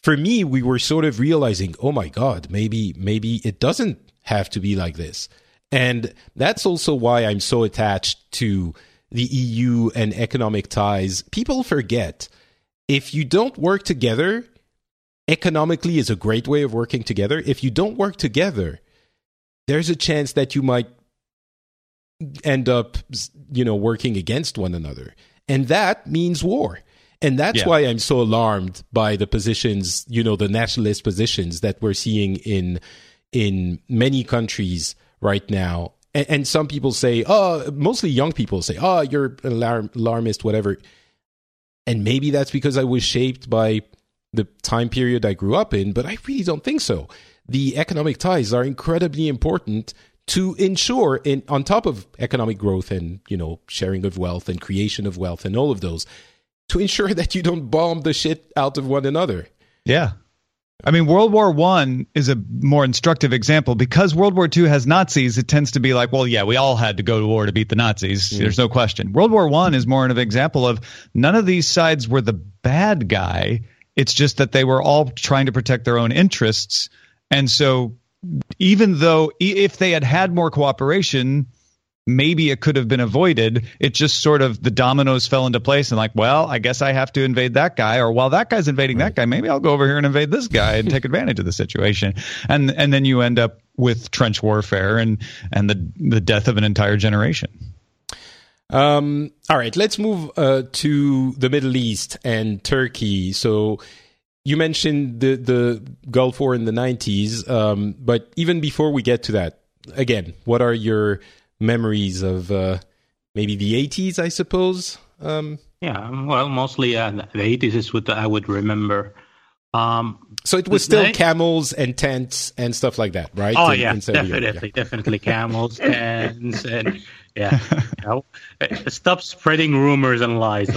For me, we were sort of realizing, oh my god, maybe maybe it doesn't have to be like this, and that's also why I'm so attached to the EU and economic ties, people forget if you don't work together, economically is a great way of working together. If you don't work together, there's a chance that you might end up, you know, working against one another. And that means war. And that's yeah. why I'm so alarmed by the positions, you know, the nationalist positions that we're seeing in in many countries right now and, and some people say, oh, mostly young people say, oh, you're alarm- alarmist, whatever. And maybe that's because I was shaped by the time period I grew up in, but I really don't think so. The economic ties are incredibly important to ensure in on top of economic growth and you know sharing of wealth and creation of wealth and all of those to ensure that you don't bomb the shit out of one another yeah I mean, World War One is a more instructive example because World War Two has Nazis. It tends to be like, well, yeah, we all had to go to war to beat the Nazis. Mm. There's no question. World War One is more of an example of none of these sides were the bad guy. It's just that they were all trying to protect their own interests, and so even though if they had had more cooperation, maybe it could have been avoided. It just sort of the dominoes fell into place and like, well, I guess I have to invade that guy, or while that guy's invading right. that guy, maybe I'll go over here and invade this guy and take advantage of the situation. And and then you end up with trench warfare and and the the death of an entire generation. Um, all right, let's move uh, to the Middle East and Turki. So you mentioned the the Gulf War in the 90s, um, but even before we get to that, again, what are your memories of uh, maybe the 80s, I suppose. Um, yeah, well, mostly uh, the 80s is what I would remember. Um, so it was still camels and tents and stuff like that, right? Oh in, yeah, in definitely, yeah. definitely camels, tents, and yeah. Stop spreading rumors and lies.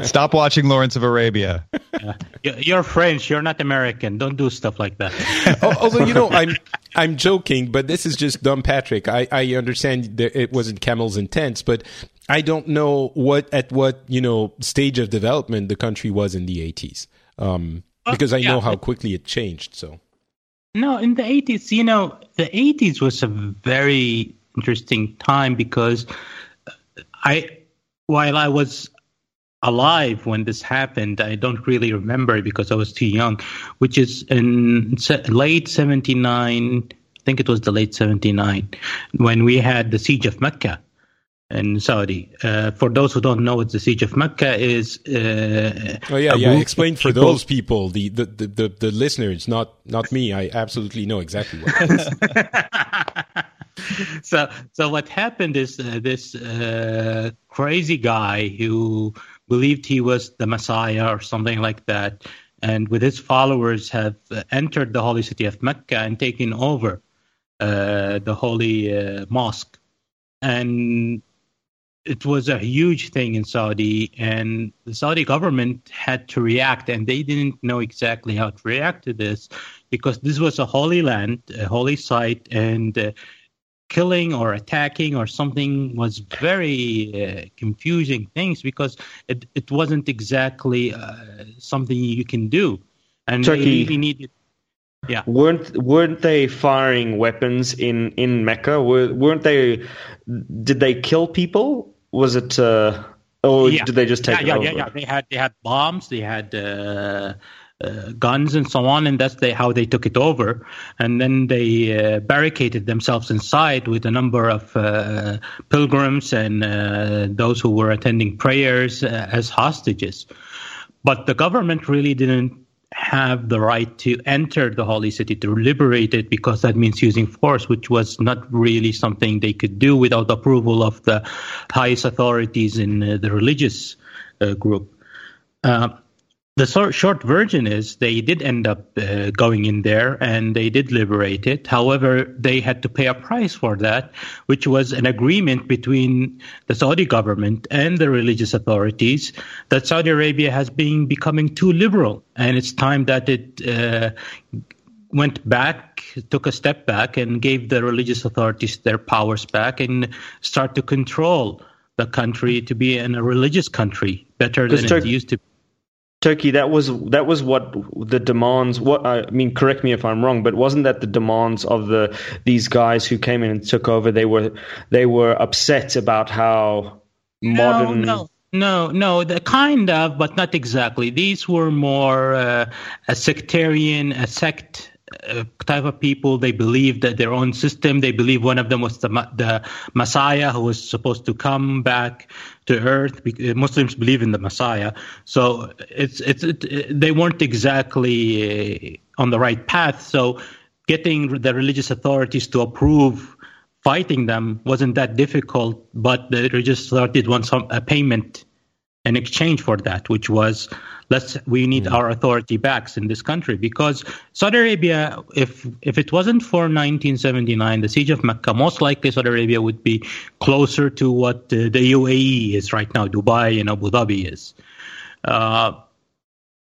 stop watching Lawrence of Arabia. Yeah. You're French. You're not American. Don't do stuff like that. Although you know, I'm I'm joking, but this is just dumb, Patrick. I I understand that it wasn't camels and tents, but I don't know what at what you know stage of development the country was in the 80s, um, because I yeah. know how quickly it changed. So. No, in the 80s, you know, the 80s was a very interesting time because I, while I was alive when this happened, I don't really remember because I was too young, which is in late 79, I think it was the late 79, when we had the siege of Mecca in Saudi. Uh, for those who don't know what the siege of Mecca is, uh, oh yeah, yeah. Explain for people. those people, the, the, the, the, the listeners, not not me. I absolutely know exactly what. So so what happened is uh, this uh, crazy guy who believed he was the Messiah or something like that, and with his followers have entered the holy city of Mecca and taken over uh, the holy uh, mosque, and it was a huge thing in Saudi, and the Saudi government had to react, and they didn't know exactly how to react to this because this was a holy land, a holy site, and uh, killing or attacking or something was very uh, confusing things because it, it wasn't exactly uh, something you can do and Turki really needed Yeah. weren't weren't they firing weapons in in Mecca? Were, weren't they? Did they kill people? Was it? Uh, or yeah. did they just take yeah, it yeah, over? yeah, yeah. They had they had bombs, they had uh, guns and so on, and that's how they took it over. And then they uh, barricaded themselves inside with a number of uh, pilgrims and uh, those who were attending prayers uh, as hostages. But the government really didn't have the right to enter the holy city to liberate it because that means using force, which was not really something they could do without approval of the highest authorities in uh, the religious group. The short, short version is they did end up uh, going in there and they did liberate it. However, they had to pay a price for that, which was an agreement between the Saudi government and the religious authorities that Saudi Arabia has been becoming too liberal, and it's time that it. Uh, went back, took a step back, and gave the religious authorities their powers back and start to control the country to be in a religious country better than Tur- it used to be. Turki, that was that was what the demands. What I mean, correct me if I'm wrong, but wasn't that the demands of the these guys who came in and took over? They were they were upset about how modern. No, no, no, no. The kind of, but not exactly. These were more uh, a sectarian, a sect type of people. They believed that their own system. They believed one of them was the the Messiah who was supposed to come back to earth. Muslims believe in the Messiah, so it's it's it, they weren't exactly uh, on the right path. So getting the religious authorities to approve fighting them wasn't that difficult, but the religious authorities want some a payment in exchange for that, which was let's we need mm. our authority backs in this country because Saudi Arabia, if if it wasn't for 1979, the siege of Mecca, most likely Saudi Arabia would be closer to what uh, the UAE is right now, Dubai and Abu Dhabi is. Uh,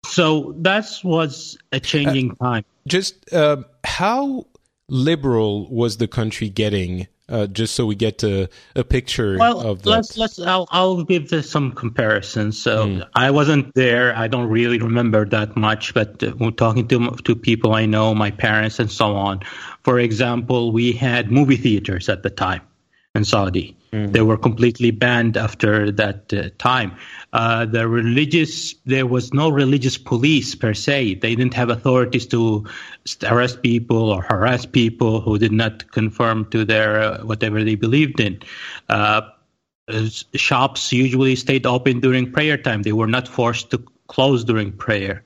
so that was a changing uh, time. Just uh, how liberal was the country getting uh, just so we get a, a picture well, of that. let's let's I'll, I'll give this some comparisons. So mm. I wasn't there. I don't really remember that much, but uh, talking to to people I know, my parents and so on. For example, we had movie theaters at the time in Saudi. Mm. They were completely banned after that uh, time. Uh, the religious, there was no religious police per se. They didn't have authorities to arrest people or harass people who did not conform to their uh, whatever they believed in. Uh, shops usually stayed open during prayer time. They were not forced to close during prayer.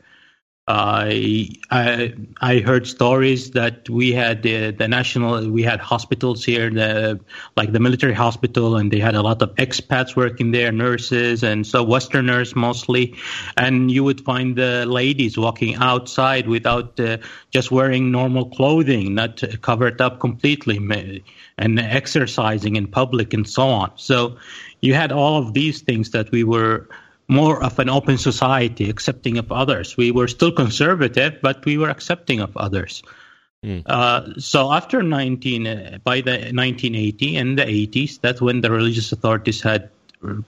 I I I heard stories that we had the, the national we had hospitals here, the, like the military hospital, and they had a lot of expats working there, nurses and so Westerners mostly, and you would find the ladies walking outside without uh, just wearing normal clothing, not covered up completely, and exercising in public and so on. So you had all of these things that we were more of an open society, accepting of others. We were still conservative, but we were accepting of others. Mm. Uh, so after 19, uh, by the 1980 and the 80s, that's when the religious authorities had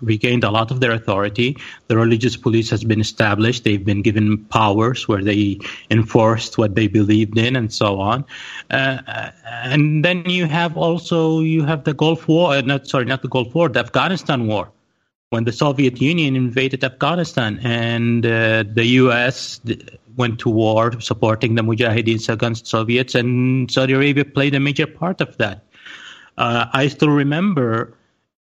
regained a lot of their authority. The religious police has been established. They've been given powers where they enforced what they believed in and so on. Uh, and then you have also, you have the Gulf War, uh, not, sorry, not the Gulf War, the Afghanistan War when the Soviet Union invaded Afghanistan and uh, the U.S. went to war supporting the Mujahideens against Soviets, and Saudi Arabia played a major part of that. Uh, I still remember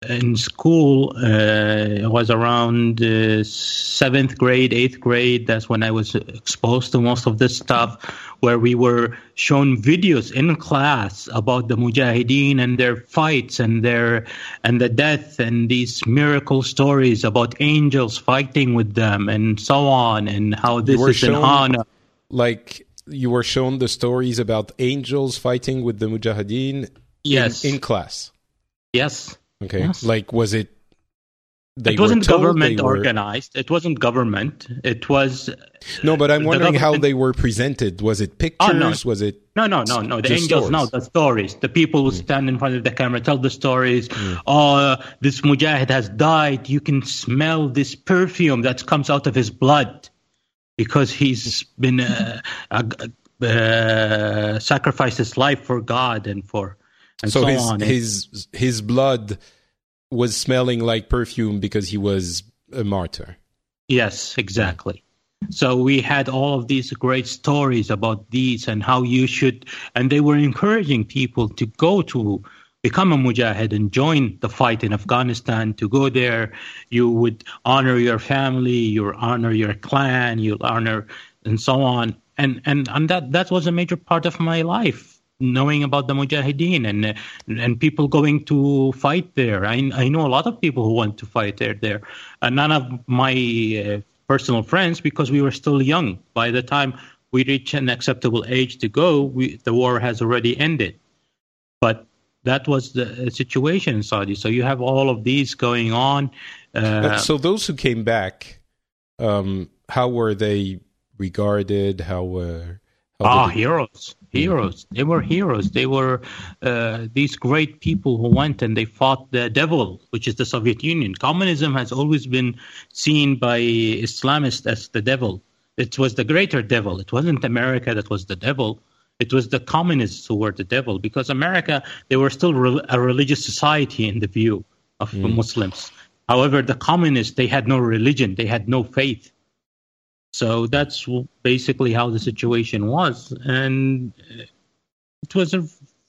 in school, uh, it was around uh, seventh grade, eighth grade. That's when I was exposed to most of this stuff, where we were shown videos in class about the Mujahideen and their fights and their and the death and these miracle stories about angels fighting with them and so on, and how this is shown, an honor. Like you were shown the stories about angels fighting with the Mujahideen. Yes, in, in class. Yes. Okay. Yes. Like, was it? it wasn't government organized. It wasn't government. It was. No, but I'm wondering how they were presented. Was it pictures? Oh, no. Was it? No, no, no, no. The angels, stories? no, the stories. The people who mm. stand in front of the camera tell the stories. Mm. Oh, this mujahid has died. You can smell this perfume that comes out of his blood because he's been uh, uh, sacrificed his life for God and for and so, so his, on. Eh? his his blood was smelling like perfume because he was a martyr. Yes, exactly. So we had all of these great stories about these and how you should, and they were encouraging people to go to become a mujahid and join the fight in Afghanistan. To go there, you would honor your family, you honor your clan, you honor, and so on. And and and that that was a major part of my life knowing about the Mujahideen and and people going to fight there. I I know a lot of people who want to fight there. There, uh, none of my uh, personal friends because we were still young. By the time we reach an acceptable age to go, we, the war has already ended. But that was the situation in Saudi. So you have all of these going on. Uh, so those who came back, um, how were they regarded? How were ah heroes? Heroes. They were heroes. They were uh, these great people who went and they fought the devil, which is the Soviet Union. Communism has always been seen by Islamists as the devil. It was the greater devil. It wasn't America that was the devil. It was the communists who were the devil because America, they were still re- a religious society in the view of mm. Muslims. However, the communists, they had no religion, they had no faith. So that's basically how the situation was. And it was a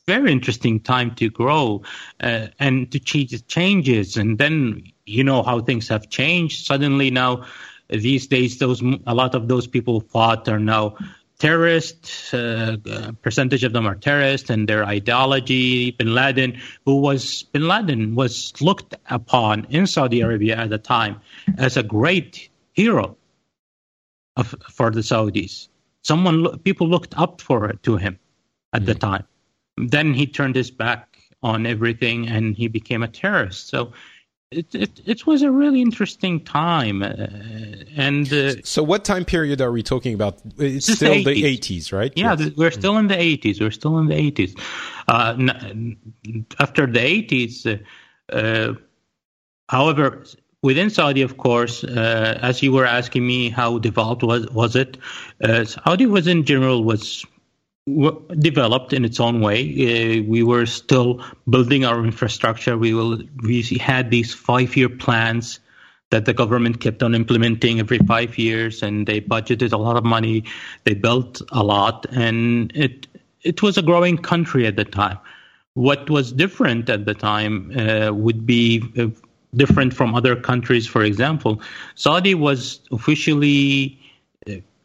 very interesting time to grow uh, and to change changes. And then you know how things have changed. Suddenly now, these days, those a lot of those people fought are now terrorists. Uh, uh, percentage of them are terrorists, and their ideology. Bin Laden, who was Bin Laden, was looked upon in Saudi Arabia at the time as a great hero of, for the Saudis. Someone, people looked up for to him at mm the time. Then he turned his back on everything and he became a terrorist. So it it, it was a really interesting time. Uh, and uh, so, what time period are we talking about? It's still the 80s, right? Yeah, yes. we're still in the 80s. We're still in the 80s. Uh, after the 80s, uh, however, within Saudi, of course, uh, as you were asking me, how developed was was it? Uh, Saudi was in general was w- developed in its own way. Uh, we were still building our infrastructure. We will we had these five year plans that the government kept on implementing every five years, and they budgeted a lot of money. They built a lot, and it it was a growing country at the time. What was different at the time uh, would be uh, different from other countries. For example, Saudi was officially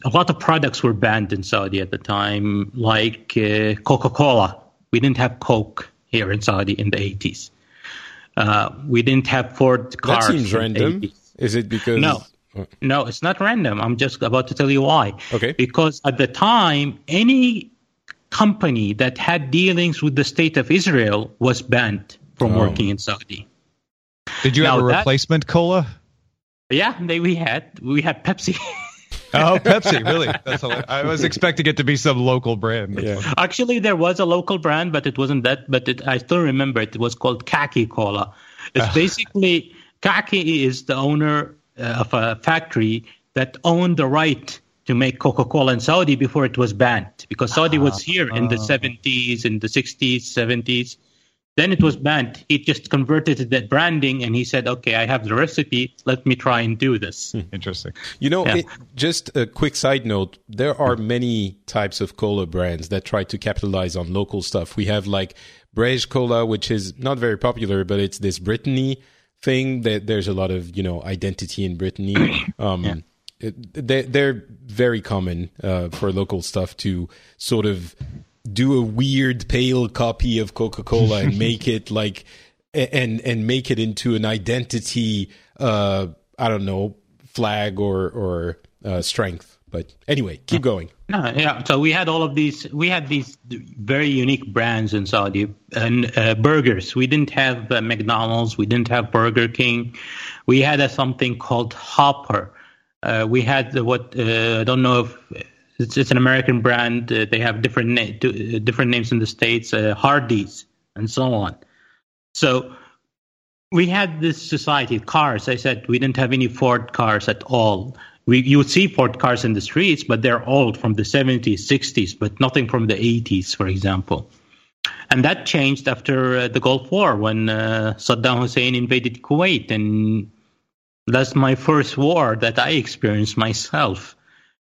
a lot of products were banned in Saudi at the time, like uh, Coca Cola. We didn't have Coke here in Saudi in the 80s. Uh, we didn't have Ford cars. That seems random. Is it because. No. No, it's not random. I'm just about to tell you why. Okay. Because at the time, any company that had dealings with the state of Israel was banned from oh. working in Saudi. Did you now have a that, replacement cola? Yeah, they, we had we had Pepsi. oh, Pepsi, really? That's I was expecting it to be some local brand. Yeah. Actually, there was a local brand, but it wasn't that. But it, I still remember it. It was called Khaki Cola. It's ah. basically Khaki is the owner uh, of a factory that owned the right to make Coca-Cola in Saudi before it was banned because Saudi was ah, here in the ah. 70s, in the 60s, 70s. Then it was banned. He just converted that branding and he said, okay, I have the recipe. Let me try and do this. Hmm. Interesting. You know, yeah. it, just a quick side note there are many types of cola brands that try to capitalize on local stuff. We have like Breizh Cola, which is not very popular, but it's this Brittany thing that there's a lot of, you know, identity in Brittany. Um, yeah. It, they, they're very common uh, for local stuff to sort of do a weird pale copy of Coca-Cola and make it like and and make it into an identity uh I don't know flag or or uh, strength. But anyway keep going. No, yeah. So we had all of these we had these very unique brands in Saudi. And uh, burgers. We didn't have uh, McDonald's. We didn't have Burger King. We had a, something called Hopper. Uh, we had what uh, I don't know if it's, it's an American brand. Uh, they have different na- uh, different names in the states, uh, Hardee's and so on. So we had this society of cars. I said we didn't have any Ford cars at all. we you would see Ford cars in the streets, but they're old from the 70s, 60s, but nothing from the 80s, for example. And that changed after uh, the Gulf War when uh, Saddam Hussein invaded Kuwait. And that's my first war that I experienced myself.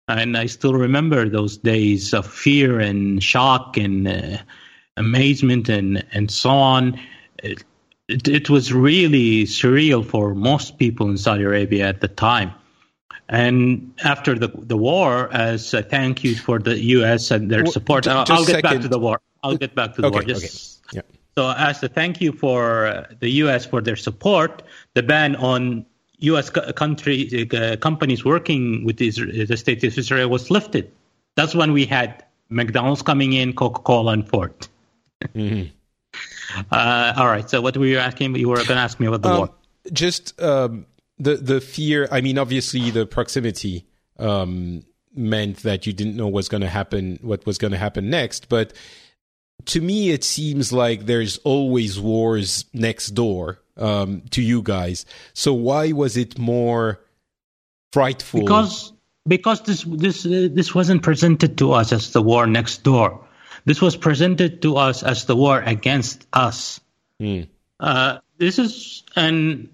And I still remember those days of fear and shock and uh, amazement and, and so on. It, it, it was really surreal for most people in Saudi Arabia at the time. And after the the war, as a thank you for the U.S. and their support, I'll, I'll get back to the war. I'll get back to the okay, war. Just, okay. yeah. So, as a thank you for uh, the U.S. for their support, the ban on U.S. country uh, companies working with Israel, the state of Israel was lifted. That's when we had McDonald's coming in, Coca-Cola, and Ford. Mm-hmm. Uh, all right. So, what were you asking? You were going to ask me about the um, war. Just. Um the the fear. I mean, obviously, the proximity um, meant that you didn't know what's going to happen, what was going to happen next. But to me, it seems like there's always wars next door um, to you guys. So why was it more frightful? Because because this this uh, this wasn't presented to us as the war next door. This was presented to us as the war against us. Mm. Uh, this is and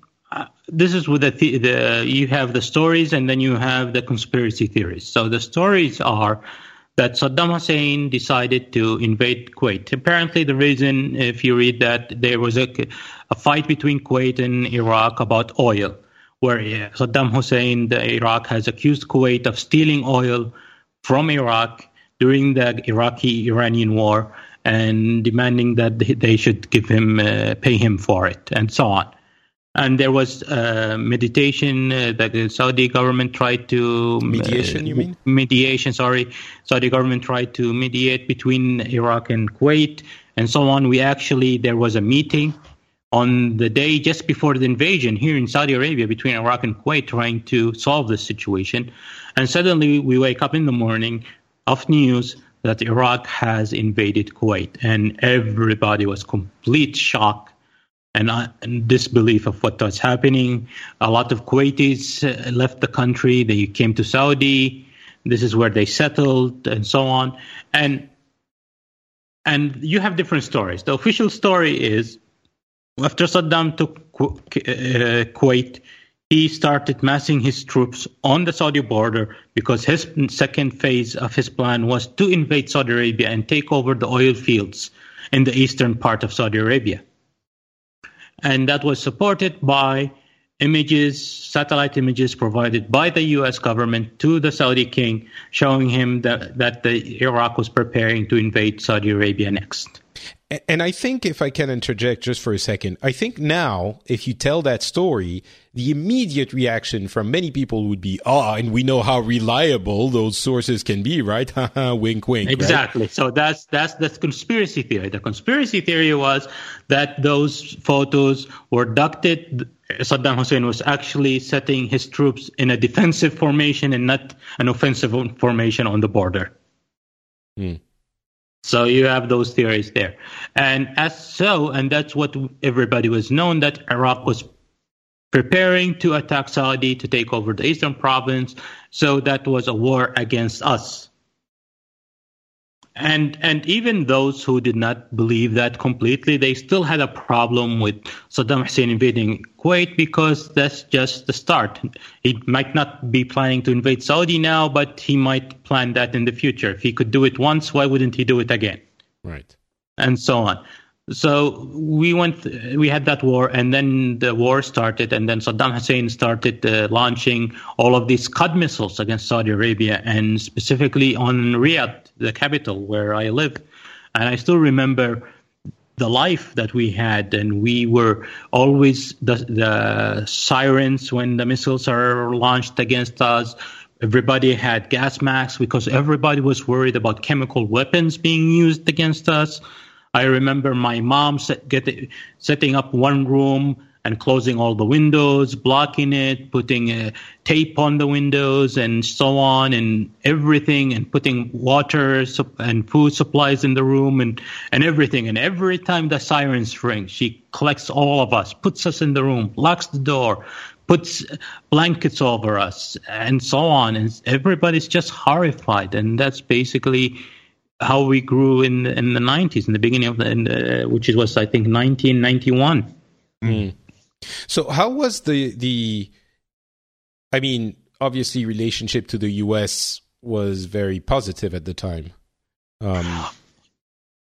this is with the, the you have the stories and then you have the conspiracy theories. So the stories are that Saddam Hussein decided to invade Kuwait. Apparently, the reason, if you read that, there was a, a fight between Kuwait and Iraq about oil, where Saddam Hussein, the Iraq, has accused Kuwait of stealing oil from Iraq during the Iraqi-Iranian war and demanding that they should give him, uh, pay him for it, and so on and there was uh, meditation uh, that the Saudi government tried to uh, mediation. Uh, you mean mediation? Sorry, Saudi government tried to mediate between Iraq and Kuwait and so on. We actually there was a meeting on the day just before the invasion here in Saudi Arabia between Iraq and Kuwait, trying to solve the situation. And suddenly we wake up in the morning of news that Iraq has invaded Kuwait, and everybody was complete shock and, uh, and, disbelief of what was happening. A lot of Kuwaitis uh, left the country. They came to Saudi. This is where they settled, and so on. And and you have different stories. The official story is after Saddam took uh, Kuwait, he started massing his troops on the Saudi border because his second phase of his plan was to invade Saudi Arabia and take over the oil fields in the eastern part of Saudi Arabia and that was supported by images, satellite images provided by the U.S. government to the Saudi king, showing him that, that the Iraq was preparing to invade Saudi Arabia next. And I think, if I can interject just for a second, I think now, if you tell that story, the immediate reaction from many people would be, "Ah, oh, and we know how reliable those sources can be, right?" wink, wink. Exactly. Right? So that's that's the conspiracy theory. The conspiracy theory was that those photos were ducted. Saddam Hussein was actually setting his troops in a defensive formation and not an offensive formation on the border. Hmm. So you have those theories there. And as so, and that's what everybody was known that Iraq was preparing to attack Saudi to take over the eastern province. So that was a war against us. And and even those who did not believe that completely, they still had a problem with Saddam Hussein invading Kuwait because that's just the start. He might not be planning to invade Saudi now, but he might plan that in the future. If he could do it once, why wouldn't he do it again? Right. And so on. So we went, we had that war, and then the war started, and then Saddam Hussein started uh, launching all of these Scud missiles against Saudi Arabia, and specifically on Riyadh, the capital where I live. And I still remember the life that we had, and we were always the, the sirens when the missiles are launched against us. Everybody had gas masks because everybody was worried about chemical weapons being used against us. I remember my mom set, get, setting up one room and closing all the windows, blocking it, putting uh, tape on the windows, and so on, and everything, and putting water and food supplies in the room, and and everything. And every time the sirens ring, she collects all of us, puts us in the room, locks the door, puts blankets over us, and so on. And everybody's just horrified, and that's basically how we grew in in the 90s in the beginning of the, the which was i think 1991 mm. so how was the the i mean obviously relationship to the us was very positive at the time um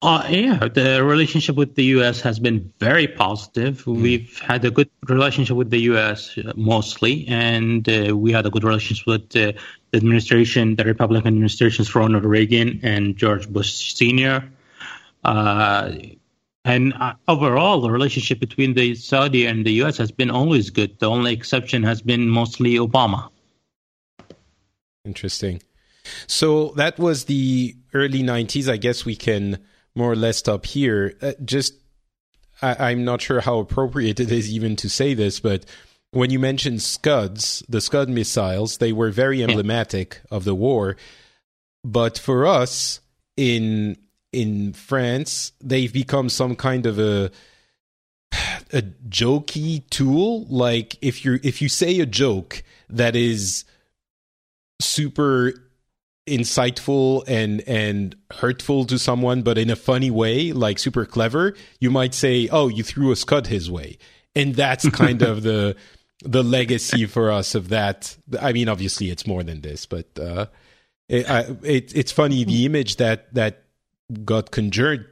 uh, yeah, the relationship with the U.S. has been very positive. Mm. We've had a good relationship with the U.S. Uh, mostly, and uh, we had a good relationship with uh, administration, the Republican administrations, Ronald Reagan and George Bush Sr. Uh, and uh, overall, the relationship between the Saudi and the U.S. has been always good. The only exception has been mostly Obama. Interesting. So that was the early 90s. I guess we can more or less stop here. Uh, just, I, I'm not sure how appropriate it is even to say this, but when you mentioned Scuds, the Scud missiles, they were very emblematic yeah. of the war. But for us in in France, they've become some kind of a a jokey tool. Like if you if you say a joke that is super insightful and and hurtful to someone but in a funny way like super clever you might say oh you threw a scud his way and that's kind of the the legacy for us of that i mean obviously it's more than this but uh it, I, it it's funny the image that that got conjured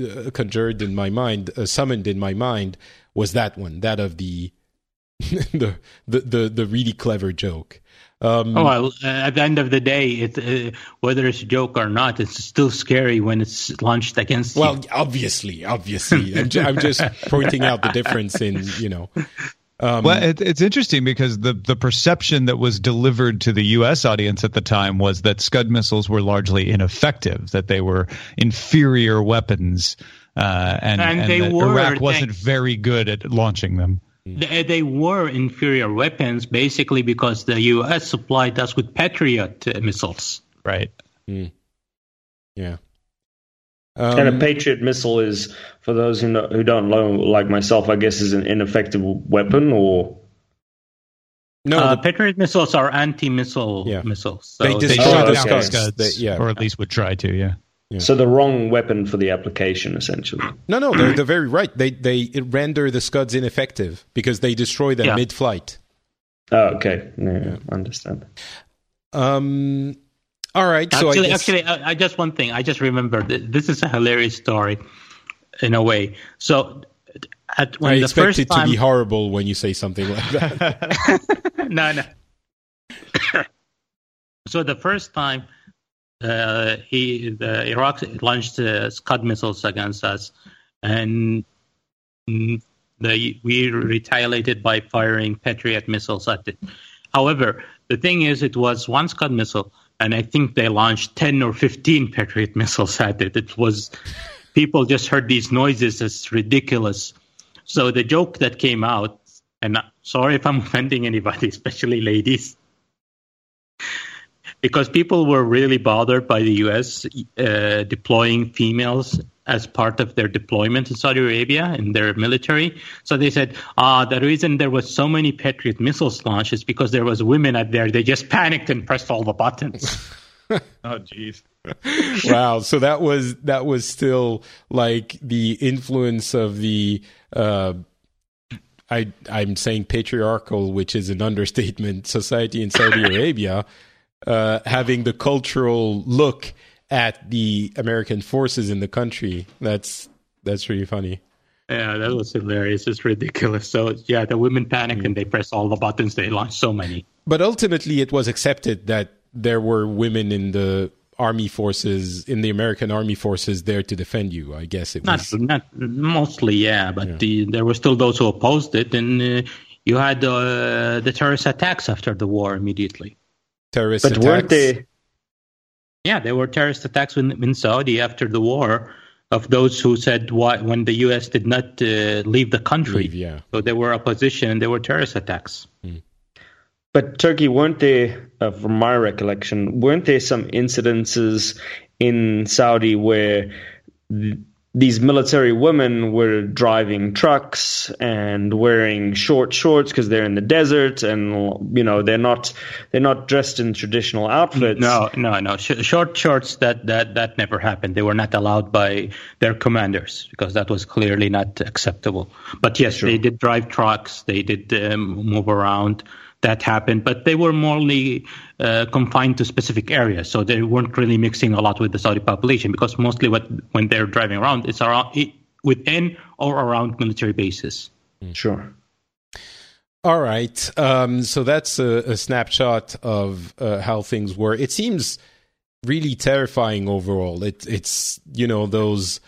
uh, conjured in my mind uh, summoned in my mind was that one that of the the the the, the really clever joke um, oh, well, uh, at the end of the day, it, uh, whether it's a joke or not, it's still scary when it's launched against well, you. Well, obviously, obviously. I'm, ju- I'm, just pointing out the difference in, you know. Um, well, it, it's interesting because the, the perception that was delivered to the U.S. audience at the time was that Scud missiles were largely ineffective, that they were inferior weapons, uh, and, and, and were, Iraq wasn't very good at launching them. They, they, were inferior weapons basically because the U.S. supplied us with Patriot uh, missiles. Right. Mm. Yeah. Um, and a Patriot missile is, for those who, know, who don't know, like myself, I guess, is an ineffective weapon or. No, uh, the Patriot missiles are anti-missile yeah. missiles. So they destroy oh, the okay. scuds, they, yeah. or at least would try to. Yeah. Yeah. So the wrong weapon for the application, essentially. No, no, they're, they're very right. They they render the Scuds ineffective because they destroy them yeah. mid-flight. Oh, okay. Yeah, yeah. understand. Um. All right. So actually, guess... actually, I, I, just one thing. I just remembered. This is a hilarious story, in a way. So, at when I the expect first it time... to be horrible when you say something like that. no, no. so the first time uh, he the Iraq launched uh, Scud missiles against us, and the, we retaliated by firing Patriot missiles at it. However, the thing is, it was one Scud missile, and I think they launched ten or fifteen Patriot missiles at it. It was people just heard these noises as ridiculous. So the joke that came out, and sorry if I'm offending anybody, especially ladies because people were really bothered by the U.S. Uh, deploying females as part of their deployment in Saudi Arabia in their military. So they said, ah, the reason there was so many Patriot missiles launched is because there was women out there. They just panicked and pressed all the buttons. oh, jeez. wow. So that was that was still like the influence of the. Uh, I, I'm saying patriarchal, which is an understatement, society in Saudi Arabia uh, having the cultural look at the American forces in the country. That's that's really funny. Yeah, that was hilarious. It's ridiculous. So yeah, the women panicked mm. and they pressed all the buttons. They launched so many. But ultimately, it was accepted that there were women in the army forces in the American army forces there to defend you. I guess it was not, not mostly, yeah, but yeah. The, there were still those who opposed it, and uh, you had uh, the terrorist attacks after the war immediately terrorist but attacks. weren't they? Yeah, there were terrorist attacks in, in Saudi after the war. of those who said why when the U.S. did not uh, leave the country. Leave, yeah. So there were opposition and there were terrorist attacks. But Turki, weren't there, uh, from my recollection, weren't there some incidences in Saudi where th- these military women were driving trucks and wearing short shorts because they're in the desert and you know they're not they're not dressed in traditional outfits. No, no, no. Sh- short shorts that, that that never happened. They were not allowed by their commanders because that was clearly not acceptable. But yes, they did drive trucks. They did um, move around. That happened, but they were morely uh, confined to specific areas, so they weren't really mixing a lot with the Saudi population because mostly what when they're driving around, it's around it, within or around military bases. Sure. All right. Um, so that's a, a snapshot of uh, how things were. It seems really terrifying overall. It, it's you know those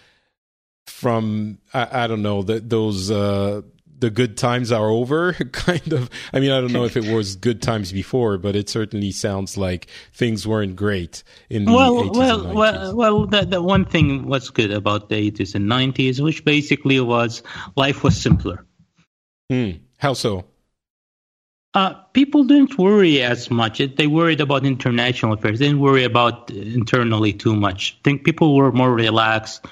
from I, I don't know that those uh, the good times are over kind of. I mean I don't know if it was good times before, but it certainly sounds like things weren't great in the well, 80s well, and 90s. well, well. The, the one thing was good about the 80s and 90s, which basically was life was simpler. Hmm. How so? Uh, people didn't worry as much. They worried about international affairs. They didn't worry about internally too much. I think people were more relaxed,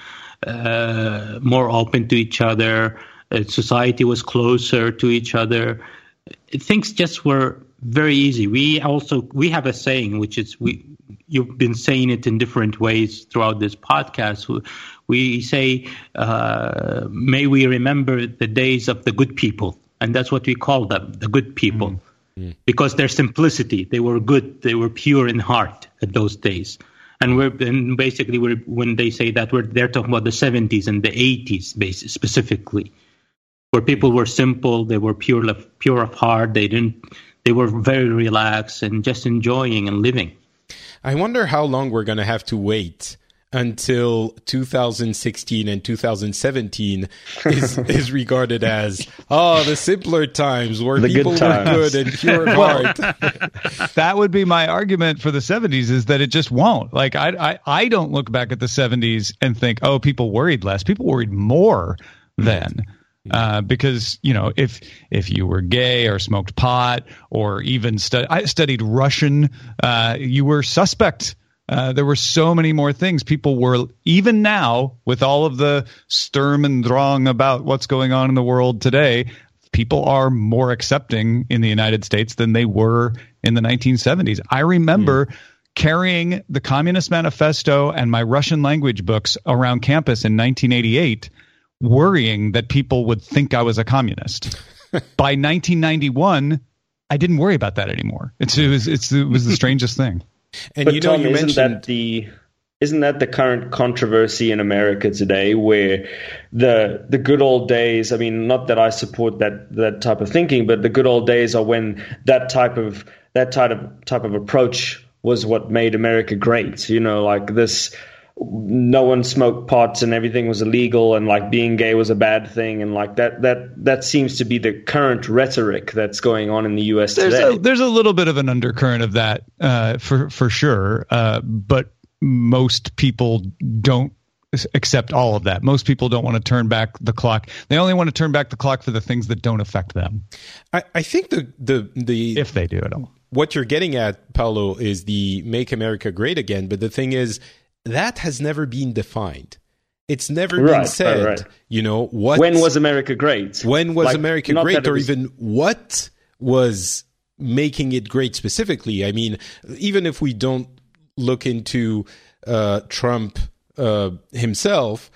uh, more open to each other. Uh, society was closer to each other. Things just were very easy. We also we have a saying, which is we you've been saying it in different ways throughout this podcast. We say, uh, "May we remember the days of the good people." and that's what we call them, the good people, mm-hmm. because their simplicity, they were good, they were pure in heart at those days. And we're and basically we're, when they say that we're they're talking about the 70s and the 80s, basically, specifically, where people were simple, they were pure pure of heart, they didn't, they were very relaxed and just enjoying and living. I wonder how long we're going to have to wait until 2016 and 2017 is, is regarded as oh the simpler times where The good people were good and pure of heart. that would be my argument for the 70s is that it just won't. Like I, I i don't look back at the 70s and think oh people worried less. People worried more mm-hmm. then uh, because you know if if you were gay or smoked pot or even stu- I studied Russian, uh, you were suspect. Uh, there were so many more things. People were even now with all of the sturm and drang about what's going on in the world today. People are more accepting in the United States than they were in the 1970s. I remember carrying the Communist Manifesto and my Russian language books around campus in 1988 worrying that people would think I was a communist. By 1991, I didn't worry about that anymore. It's, it was it's, it was the strangest thing. And But you know, Tom, you isn't mentioned that the isn't that the current controversy in America today, where the the good old days? I mean, not that I support that that type of thinking, but the good old days are when that type of that type of type of approach was what made America great. You know, like this. No one smoked pots and everything was illegal, and like being gay was a bad thing, and like that that that seems to be the current rhetoric that's going on in the U.S. There's today. a, there's a little bit of an undercurrent of that uh, for for sure, uh, but most people don't accept all of that. Most people don't want to turn back the clock. They only want to turn back the clock for the things that don't affect them, I, I think the the the if they do at all. what you're getting at, Paulo, is the "Make America Great Again." But the thing is, that has never been defined. It's never Right, been said. right. You know what? when was America great? when was Like, America great, or was- even what was making it great specifically? I mean, even if we don't look into uh, Trump uh, himself,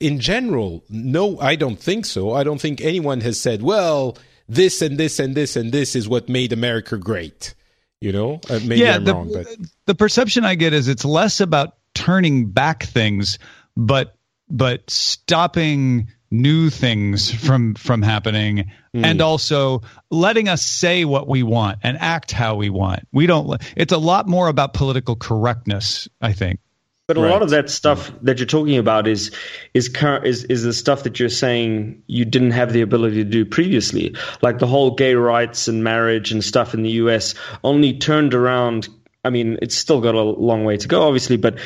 in general, no, I don't think so. I don't think anyone has said, "Well, this and this and this and this is what made America great." You know, uh, maybe I'm the, wrong, but the perception I get is it's less about turning back things, but but stopping new things from from happening hmm. and also letting us say what we want and act how we want. We don't it's a lot more about political correctness, I think. But a Right. lot of that stuff hmm. that you're talking about is is current is is the stuff that you're saying you didn't have the ability to do previously, like the whole gay rights and marriage and stuff in the U.S. only turned around I mean, it's still got a long way to go, obviously, but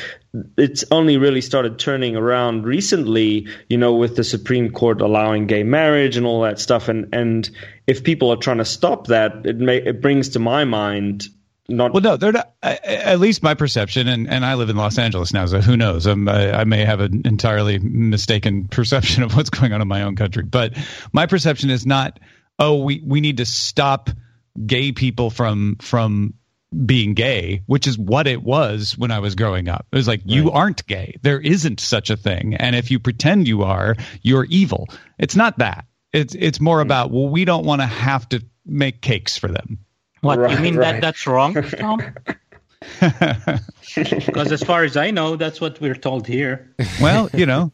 it's only really started turning around recently, you know, with the Supreme Court allowing gay marriage and all that stuff. And, and if people are trying to stop that, it may, it brings to my mind not well no they're not at least my perception and, and i live in los angeles now so who knows I'm, I, I may have an entirely mistaken perception of what's going on in my own country but my perception is not oh we, we need to stop gay people from from being gay, which is what it was when I was growing up. It was like, right. you aren't gay. There isn't such a thing. And if you pretend you are, you're evil. It's not that. It's it's more about, well, we don't want to have to make cakes for them. What right, you mean right. that that's wrong, Tom? Because as far as I know, that's what we're told here. Well, you know,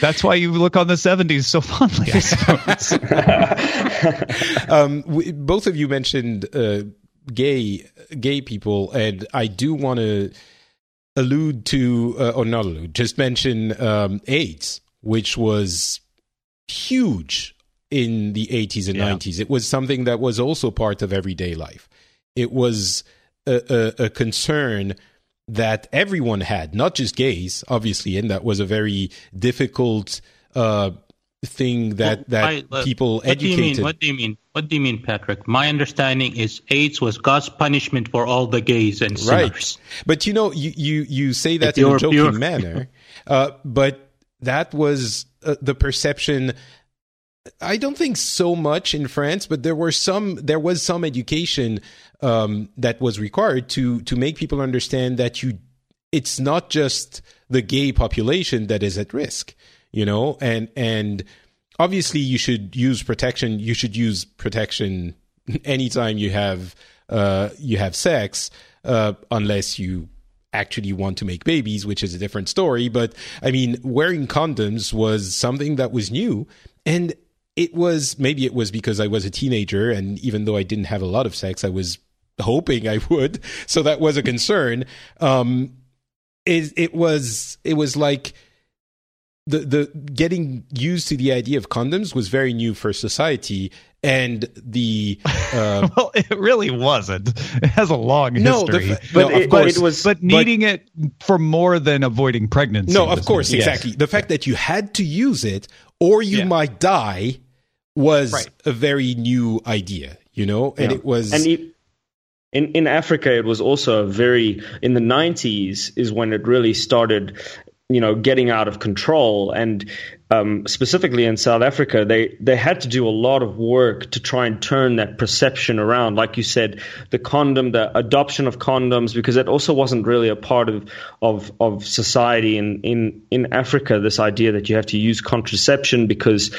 that's why you look on the 70s so fondly, I suppose. um, we, both of you mentioned uh, gay gay people, and I do want to allude to, uh, or not allude, just mention um, AIDS, which was huge in the 80s and yeah. 90s. It was something that was also part of everyday life. It was a, a, a concern that everyone had, not just gays, obviously, and that was a very difficult uh, thing that well, that I, uh, people what educated. Do you mean, what do you mean? What do you mean, Patrick? My understanding is AIDS was God's punishment for all the gays and sinners. Right. But you know, you you, you say that in a joking pure. manner, uh, but that was uh, the perception. I don't think so much in France, but there were some. There was some education um, that was required to to make people understand that you. It's not just the gay population that is at risk you know, and and obviously you should use protection. You should use protection anytime you have uh, you have sex, uh, unless you actually want to make babies, which is a different story. But I mean, wearing condoms was something that was new, and it was maybe it was because I was a teenager, and even though I didn't have a lot of sex, I was hoping I would, so that was a concern. Um, it it was it was like the the getting used to the idea of condoms was very new for society and the uh, well it really wasn't. It has a long no, history. the, but, no, it, but it was but needing but, it for more than avoiding pregnancy no of course exactly. The fact that you had to use it or you yeah. might die was right. a very new idea you know? And yeah. it was and it, in in Africa, it was also a very in the 90s is when it really started you know getting out of control and um, specifically in South Africa, they they had to do a lot of work to try and turn that perception around. Like you said, the condom, the adoption of condoms, because it also wasn't really a part of of of society in in in Africa. This idea that you have to use contraception because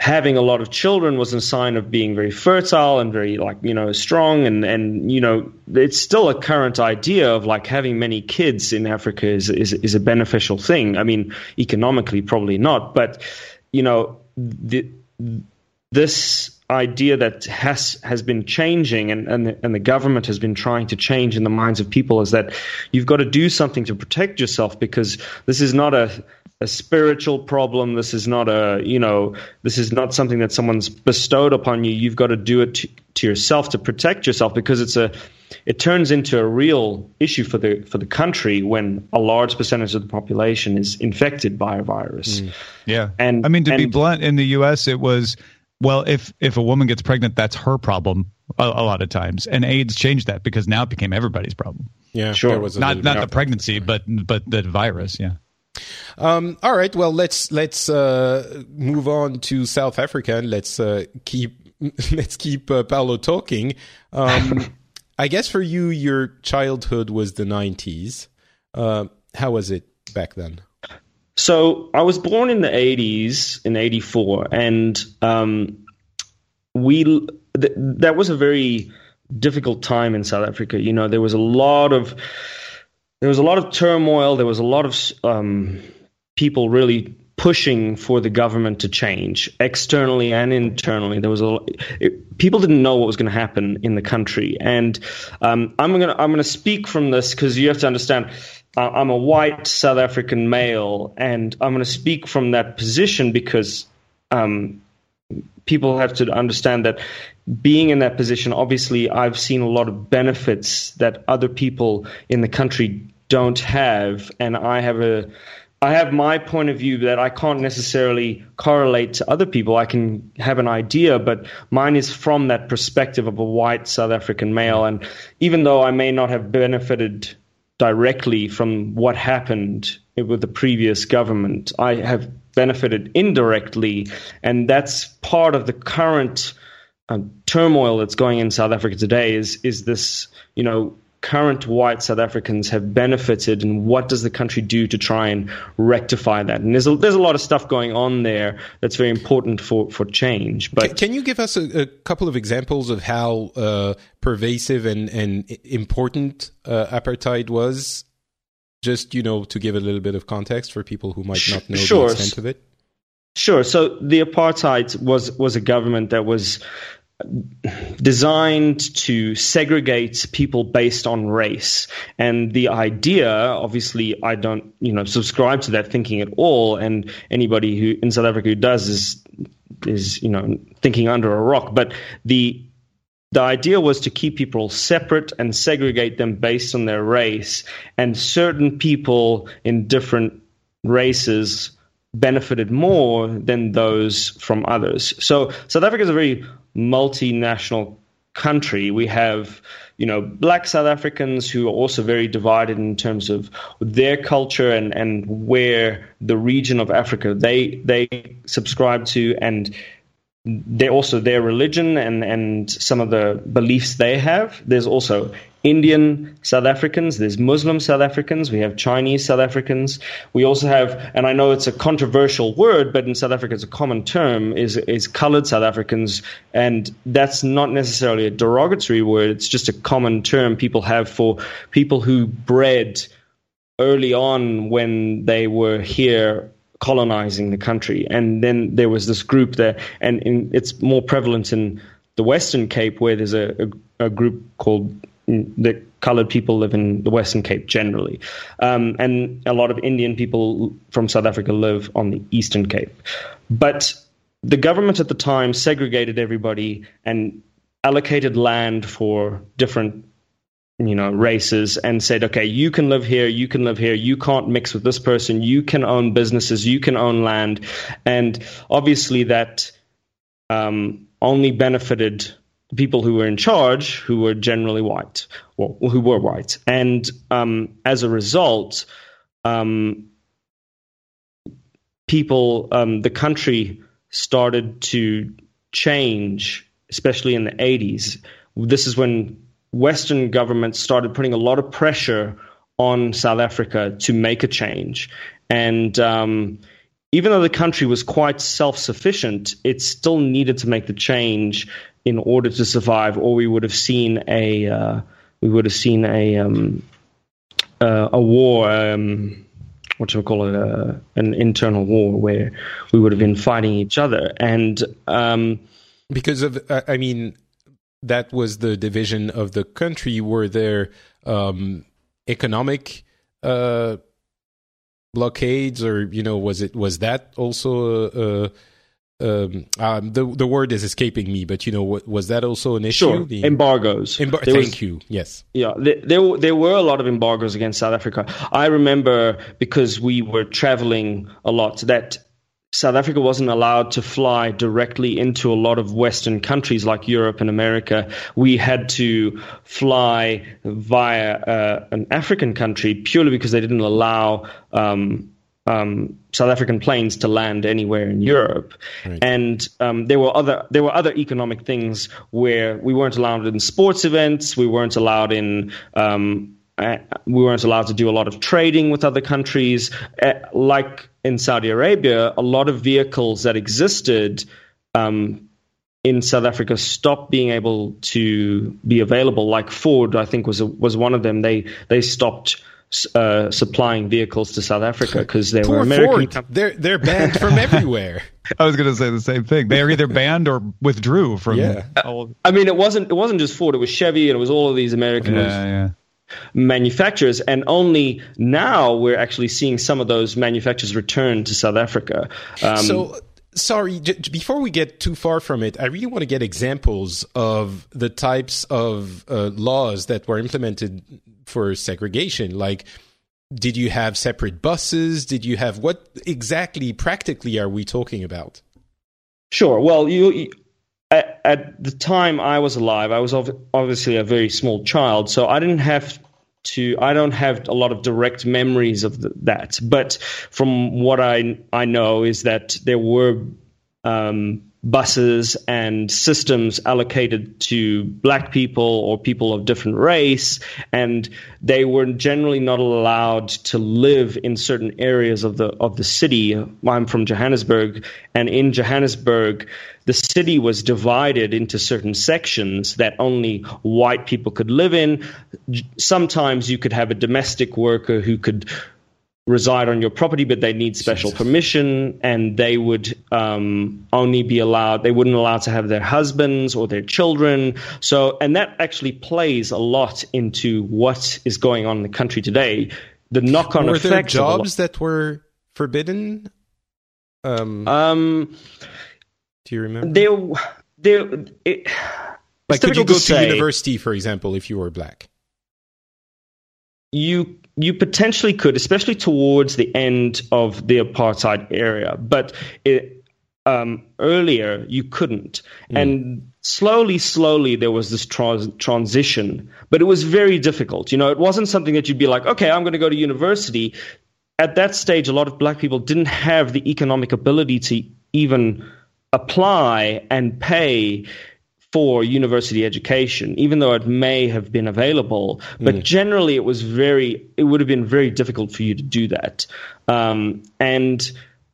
having a lot of children was a sign of being very fertile and very like you know strong and and you know it's still a current idea of like having many kids in Africa is is is a beneficial thing. I mean, economically probably not, but you know the this idea that has has been changing and, and and the government has been trying to change in the minds of people is that you've got to do something to protect yourself because this is not a a spiritual problem. This is not a, you know, this is not something that someone's bestowed upon you. You've got to do it to, to, yourself to protect yourself because it's a, it turns into a real issue for the for the country when a large percentage of the population is infected by a virus. Mm. Yeah, and I mean to and, be blunt, in the U.S. it was well, if if a woman gets pregnant, that's her problem a, a lot of times, and AIDS changed that because now it became everybody's problem. Yeah, sure. not not the pregnancy, but but the virus. Yeah. Um, all right. Well, let's let's uh, move on to South Africa and let's uh, keep let's keep uh, Paulo talking. Um, I guess for you, your childhood was the '90s. Uh, how was it back then? So I was born in the '80s, in '84, and um, we th- that was a very difficult time in South Africa. You know, there was a lot of there was a lot of turmoil. There was a lot of um, people really pushing for the government to change externally and internally. There was a it, people didn't know what was going to happen in the country, and um, I'm going to I'm to speak from this because you have to understand. I'm a white South African male, and I'm going to speak from that position because um, people have to understand that being in that position, obviously, I've seen a lot of benefits that other people in the country don't have, and I have a I have my point of view that I can't necessarily correlate to other people. I can have an idea, but mine is from that perspective of a white South African male. And even though I may not have benefited directly from what happened with the previous government, I have benefited indirectly. And that's part of the current uh, turmoil that's going in South Africa today is, is this, you know, current white South Africans have benefited, and what does the country do to try and rectify that? And there's a, there's a lot of stuff going on there that's very important for, for change. But can, can you give us a, a, couple of examples of how uh, pervasive and, and important uh, apartheid was? Just you know, to give a little bit of context for people who might not know sure. the extent of it. Sure. So the apartheid was was a government that was designed to segregate people based on race. And the idea obviously i don't you know subscribe to that thinking at all. And anybody who in south africa who does is is you know thinking under a rock. But the the idea was to keep people separate and segregate them based on their race. And certain people in different races benefited more than those from others. So south africa is a very multinational country. We have, you know, black South Africans who are also very divided in terms of their culture and, and where the region of Africa they they subscribe to and they also their religion and, and some of the beliefs they have. There's also Indian South Africans, there's Muslim South Africans, we have Chinese South Africans. We also have, and I know it's a controversial word, but in South Africa it's a common term, is, is colored South Africans. And that's not necessarily a derogatory word, it's just a common term people have for people who bred early on when they were here colonizing the country. And then there was this group there, and in, it's more prevalent in the Western Cape where there's a, a, a group called the colored people live in the Western Cape generally. Um, and a lot of Indian people from South Africa live on the Eastern Cape. But the government at the time segregated everybody and allocated land for different you know races and said okay you can live here you can live here you can't mix with this person you can own businesses you can own land and obviously that um, only benefited people who were in charge, who were generally white, well, who were white, and um, as a result, um, people, um, the country started to change, especially in the 80s. This is when Western governments started putting a lot of pressure on South Africa to make a change, and um, even though the country was quite self sufficient, it still needed to make the change in order to survive, or we would have seen a uh, we would have seen a um, uh, a war. Um, what do we call it? Uh, an internal war where we would have been fighting each other, and um, because of, I mean, that was the division of the country. Were there um, economic uh, blockades, or you know, was it was that also? Uh, um, um, the the word is escaping me, but you know, was that also an issue? Sure, the, embargoes. Embar- thank was, you. Yes. Yeah, there, there there were a lot of embargoes against South Africa. I remember because we were traveling a lot that South Africa wasn't allowed to fly directly into a lot of Western countries like Europe and America. We had to fly via uh, an African country purely because they didn't allow. Um, um, South African planes to land anywhere in Europe, right. and um, there were other there were other economic things where we weren't allowed in sports events, we weren't allowed in. Um, we weren't allowed to do a lot of trading with other countries. Uh, like in Saudi Arabia, a lot of vehicles that existed um, in South Africa stopped being able to be available. Like Ford, I think was a, was one of them. They they stopped uh, supplying vehicles to South Africa because they Poor were American. Ford. they're they're banned from everywhere. I was going to say the same thing. They are either banned or withdrew from. Yeah. All... I mean, it wasn't it wasn't just Ford. It was Chevy and it was all of these American yeah, yeah. Manufacturers. And only now we're actually seeing some of those manufacturers return to South Africa. Um, so sorry, j- before we get too far from it, I really want to get examples of the types of uh, laws that were implemented for segregation. Like, did you have separate buses? Did you have what exactly practically are we talking about? Sure. Well, you, at, at, the time I was alive, I was obviously a very small child, so I didn't have to. I don't have a lot of direct memories of the, that, but from what I I know is that there were um, buses and systems allocated to black people or people of different race and they were generally not allowed to live in certain areas of the of the city. I'm from Johannesburg and in Johannesburg the city was divided into certain sections that only white people could live in. Sometimes you could have a domestic worker who could reside on your property, but they need special Jesus. permission, and they would um, only be allowed. They wouldn't allow to have their husbands or their children. So, and that actually plays a lot into what is going on in the country today. The knock-on were effects. Were there jobs that were forbidden? Um, um, do you remember? There, there. It, like, could you go to, to university, for example, if you were black? You you potentially could, especially towards the end of the apartheid area, but it, um, earlier you couldn't. Mm. And slowly, slowly, there was this trans- transition, but it was very difficult. You know, it wasn't something that you'd be like, okay, I'm going to go to university. At that stage, a lot of black people didn't have the economic ability to even apply and pay for university education, even though it may have been available. But mm. generally, it was very, it would have been very difficult for you to do that. Um, and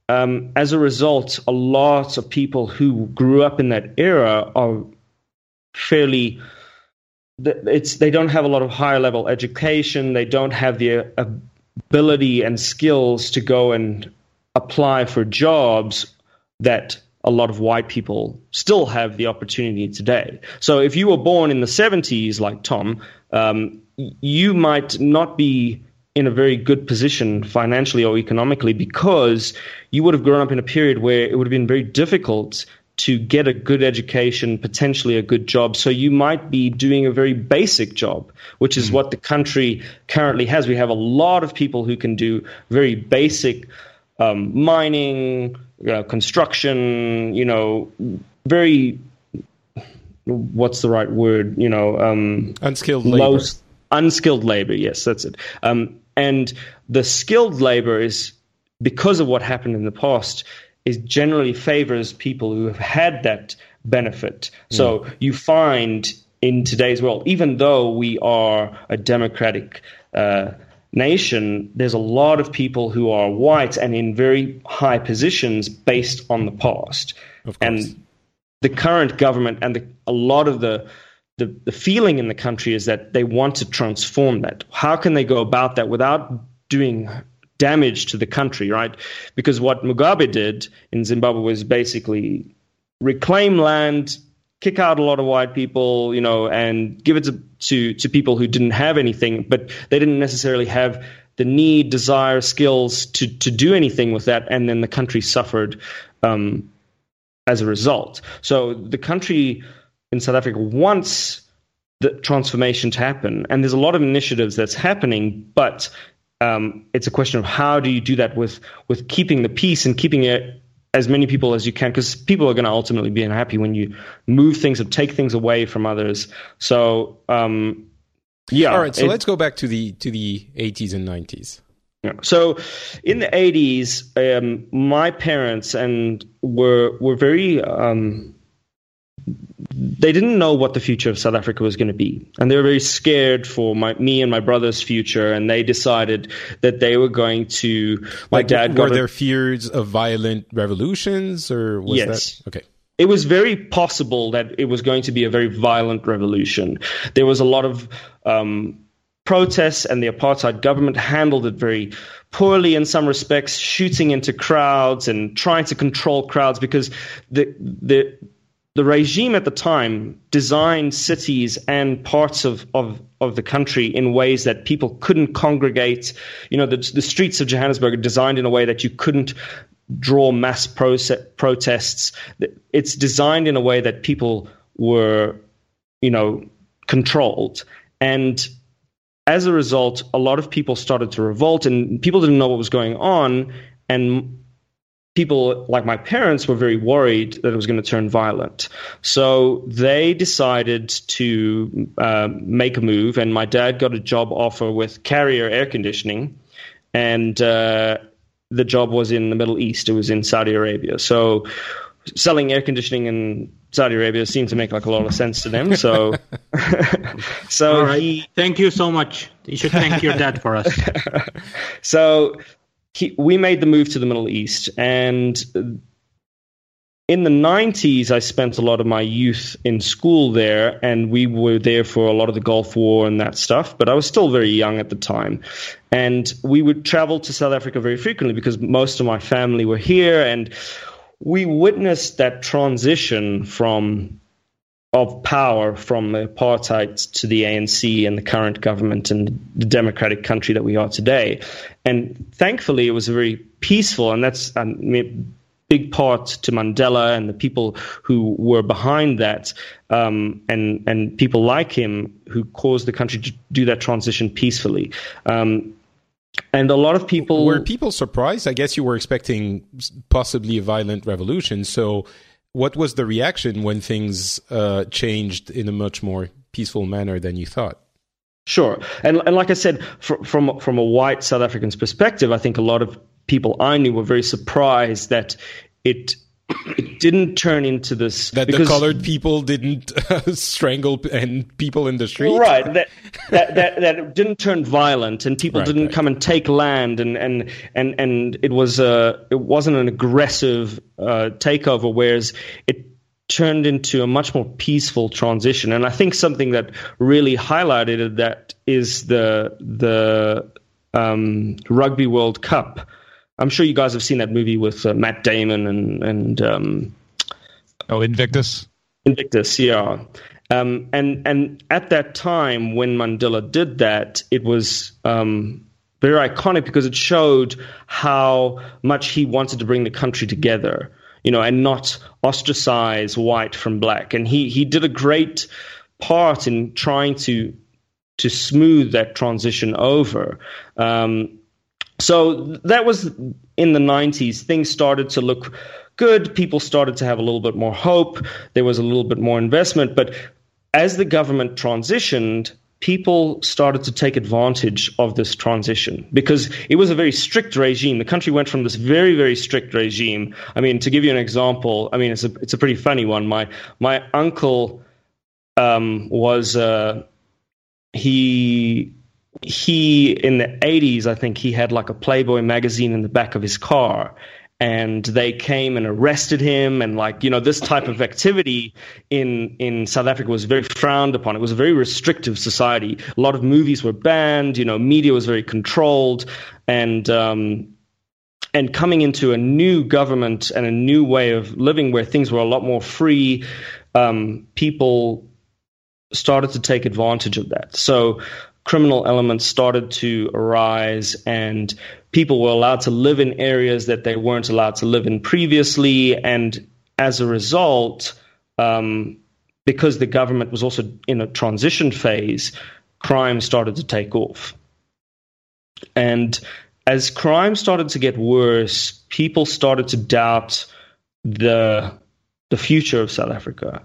um, as a result, a lot of people who grew up in that era are fairly. It's they don't have a lot of higher level education. They don't have the ability and skills to go and apply for jobs that a lot of white people still have the opportunity today. So if you were born in the 70s, like Tom, um, you might not be in a very good position financially or economically because you would have grown up in a period where it would have been very difficult to get a good education, potentially a good job. So you might be doing a very basic job, which is mm-hmm. what the country currently has. We have a lot of people who can do very basic um, mining, uh, construction, you know, very what's the right word? You know, um, unskilled labor. unskilled labor. Yes, that's it. Um, and the skilled labor is because of what happened in the past is generally favors people who have had that benefit. Mm. So you find in today's world, even though we are a democratic uh, nation, there's a lot of people who are white and in very high positions based on the past. And the current government and the, a lot of the, the, the feeling in the country is that they want to transform that. How can they go about that without doing damage to the country, right? Because what Mugabe did in Zimbabwe was basically reclaim land, kick out a lot of white people, you know, and give it to, to, to people who didn't have anything, but they didn't necessarily have the need, desire, skills to, to do anything with that. And then the country suffered um, as a result. So the country in South Africa wants the transformation to happen. And there's a lot of initiatives that's happening, but um, it's a question of how do you do that with, with keeping the peace and keeping it as many people as you can because people are going to ultimately be unhappy when you move things or take things away from others. So, um, yeah. All right. So it, let's go back to the to the 80s and 90s. Yeah. So, in the 80s, um, my parents and were were very um, they didn't know what the future of South Africa was going to be, and they were very scared for my me and my brother's future. And they decided that they were going to. My like, dad were there fears of violent revolutions, or was yes. that okay? It was very possible that it was going to be a very violent revolution. There was a lot of um, protests, and the apartheid government handled it very poorly in some respects, shooting into crowds and trying to control crowds because the the the regime at the time designed cities and parts of, of, of the country in ways that people couldn't congregate. You know, the, the streets of Johannesburg are designed in a way that you couldn't draw mass protests. It's designed in a way that people were, you know, controlled. And as a result, a lot of people started to revolt, and people didn't know what was going on. And people like my parents were very worried that it was going to turn violent. So they decided to uh, make a move, and my dad got a job offer with Carrier Air Conditioning, and uh, the job was in the Middle East. It was in Saudi Arabia. So selling air conditioning in Saudi Arabia seemed to make like a lot of sense to them. So, so he, thank you so much. You should thank your dad for us. so he, we made the move to the Middle East, and in the 90s, I spent a lot of my youth in school there, and we were there for a lot of the Gulf War and that stuff. But I was still very young at the time. And we would travel to South Africa very frequently because most of my family were here. And we witnessed that transition from of power from the apartheid to the ANC and the current government and the democratic country that we are today. And thankfully, it was a very peaceful, and that's I mean, big part to Mandela and the people who were behind that, um, and and people like him who caused the country to do that transition peacefully. Um, and a lot of people were people surprised. I guess you were expecting possibly a violent revolution. So, what was the reaction when things uh, changed in a much more peaceful manner than you thought? Sure, and and like I said, from from a white South African's perspective, I think a lot of people I knew were very surprised that it it didn't turn into this that because, the colored people didn't uh, strangle and people in the street? Right. That, that that that didn't turn violent and people right, didn't right. come and take land and and and and it was a it wasn't an aggressive uh, takeover whereas it turned into a much more peaceful transition. And i think something that really highlighted that is the the um, rugby world cup I'm sure you guys have seen that movie with uh, Matt Damon and and um, oh Invictus. Invictus, yeah. Um, and and at that time when Mandela did that, it was um, very iconic because it showed how much he wanted to bring the country together, you know, and not ostracize white from black. And he he did a great part in trying to to smooth that transition over. Um, so that was in the 90s. Things started to look good. People started to have a little bit more hope. There was a little bit more investment. But as the government transitioned, people started to take advantage of this transition because it was a very strict regime. The country went from this very, very strict regime. I mean, to give you an example, I mean, it's a, it's a pretty funny one. My, my uncle um, was, uh, he he in the 80s i think he had like a playboy magazine in the back of his car and they came and arrested him and like you know this type of activity in in south africa was very frowned upon. It was a very restrictive society. A lot of movies were banned you know media was very controlled and um and coming into a new government and a new way of living where things were a lot more free um, people started to take advantage of that. So criminal elements started to arise and people were allowed to live in areas that they weren't allowed to live in previously. And as a result, um, because the government was also in a transition phase, crime started to take off. And as crime started to get worse, people started to doubt the the future of South Africa.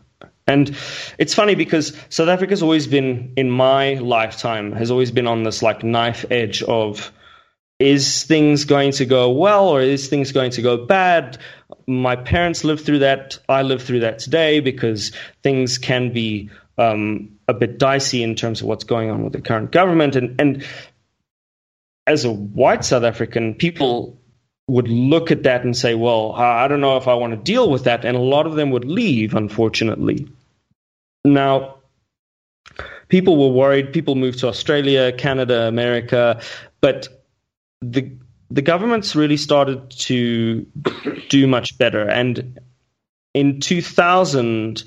And it's funny because South Africa's always been, in my lifetime, has always been on this like knife edge of is things going to go well or is things going to go bad? My parents lived through that. I live through that today because things can be um, a bit dicey in terms of what's going on with the current government. And, and as a white South African, people would look at that and say, well, I don't know if I want to deal with that. And a lot of them would leave, unfortunately. Now, people were worried. People moved to Australia, Canada, America, but the the governments really started to do much better. And in 2000,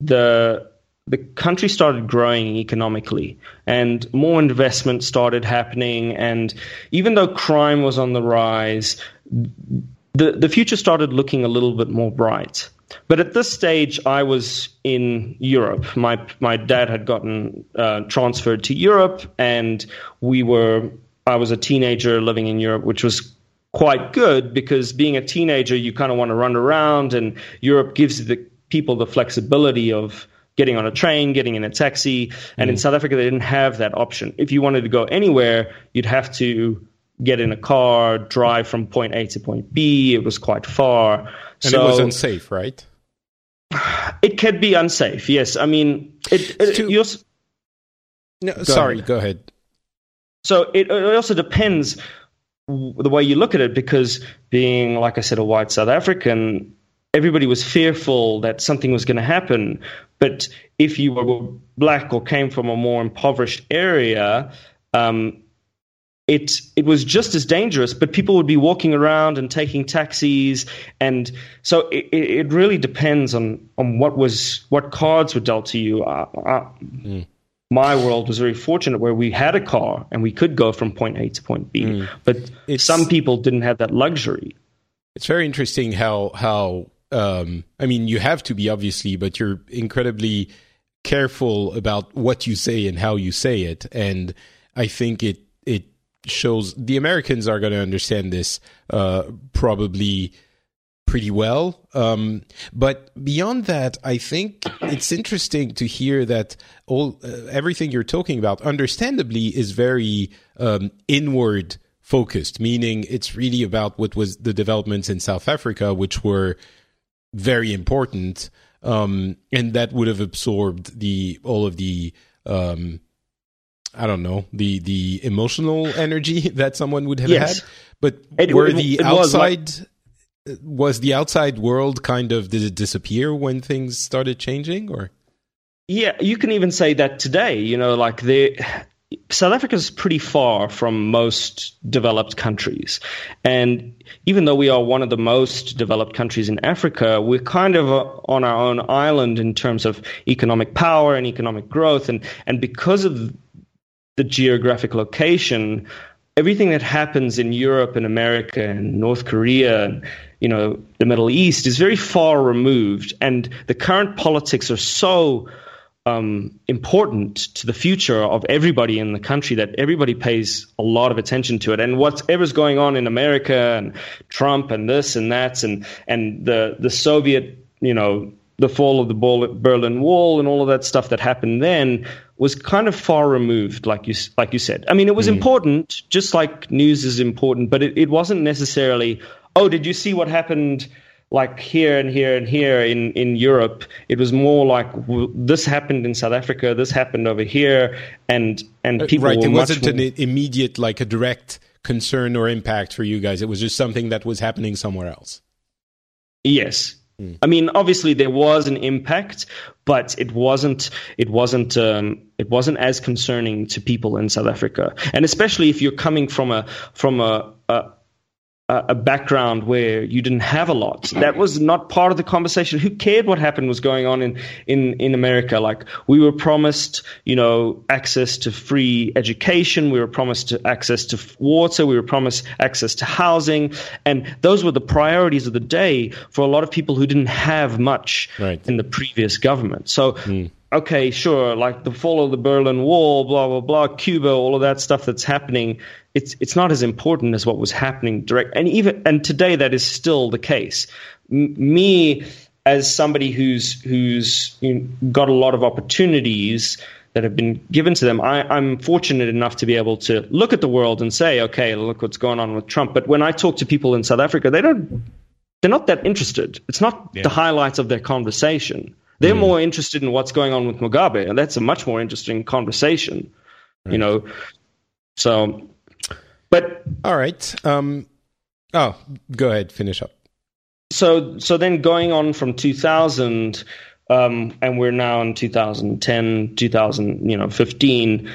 the the country started growing economically and more investment started happening and even though crime was on the rise the the future started looking a little bit more bright. But at this stage, I was in Europe. My my dad had gotten uh, transferred to Europe, and we were. I was a teenager living in Europe, which was quite good because being a teenager, you kind of want to run around, and Europe gives the people the flexibility of getting on a train, getting in a taxi. And mm. in South Africa, they didn't have that option. If you wanted to go anywhere, you'd have to get in a car, drive from point A to point B. It was quite far. And so, it was unsafe, right? It can be unsafe. Yes, I mean, it. it too, no, go sorry, ahead. go ahead. So it, it also depends the way you look at it, because being, like I said, a white South African, everybody was fearful that something was going to happen. But if you were black or came from a more impoverished area, um, it it was just as dangerous, but people would be walking around and taking taxis, and so it, it really depends on on what was what cards were dealt to you. Uh, uh, mm. My world was very fortunate where we had a car and we could go from point A to point B, mm. but it's, some people didn't have that luxury. It's very interesting how how um, I mean you have to be obviously, but you're incredibly careful about what you say and how you say it, and I think it it shows the Americans are going to understand this uh, probably pretty well. Um, but beyond that, I think it's interesting to hear that all uh, everything you're talking about, understandably, is very um, inward focused. Meaning, it's really about what was the developments in South Africa, which were very important, um, and that would have absorbed the all of the um, I don't know the the emotional energy that someone would have yes. had. But it, were it, the it outside was, like, was the outside world kind of did it disappear when things started changing or? Yeah, you can even say that today. You know, like the South Africa is pretty far from most developed countries. And even though we are one of the most developed countries in Africa, we're kind of uh, on our own island in terms of economic power and economic growth. And, and because of the geographic location, everything that happens in Europe and America and North Korea and you know the Middle East is very far removed, and the current politics are so um, important to the future of everybody in the country that everybody pays a lot of attention to it. And whatever's going on in America and Trump and this and that and and the the Soviet you know the fall of the Berlin Wall and all of that stuff that happened then was kind of far removed, like you like you said. I mean, it was mm. important, just like news is important, but it, it wasn't necessarily. Oh, did you see what happened? Like here and here and here in, in Europe, it was more like w- this happened in South Africa, this happened over here, and and uh, people. right, it wasn't more... an immediate, like a direct concern or impact for you guys. It was just something that was happening somewhere else. Yes, Mm. I mean, obviously there was an impact, but it wasn't it wasn't um, it wasn't as concerning to people in South Africa, and especially if you're coming from a from a, a a background where you didn't have a lot. That was not part of the conversation. Who cared what happened was going on in, in, in America? Like we were promised, you know, access to free education. We were promised to access to water. We were promised access to housing. And those were the priorities of the day for a lot of people who didn't have much right. in the previous government. So, mm okay, sure, like the fall of the Berlin Wall, blah blah blah, Cuba, all of that stuff that's happening it's it's not as important as what was happening direct and even and today that is still the case. M- me as somebody who's who's you know, got a lot of opportunities that have been given to them I, i'm fortunate enough to be able to look at the world and say okay look what's going on with trump. But when i talk to people in south africa they don't they're not that interested. It's not yeah. the highlights of their conversation they're mm. more interested in what's going on with mugabe and that's a much more interesting conversation right. you know so but all right. Um, oh, go ahead. Finish up. So so then going on from 2000, um, and we're now in 2010, 2000, you know, 15.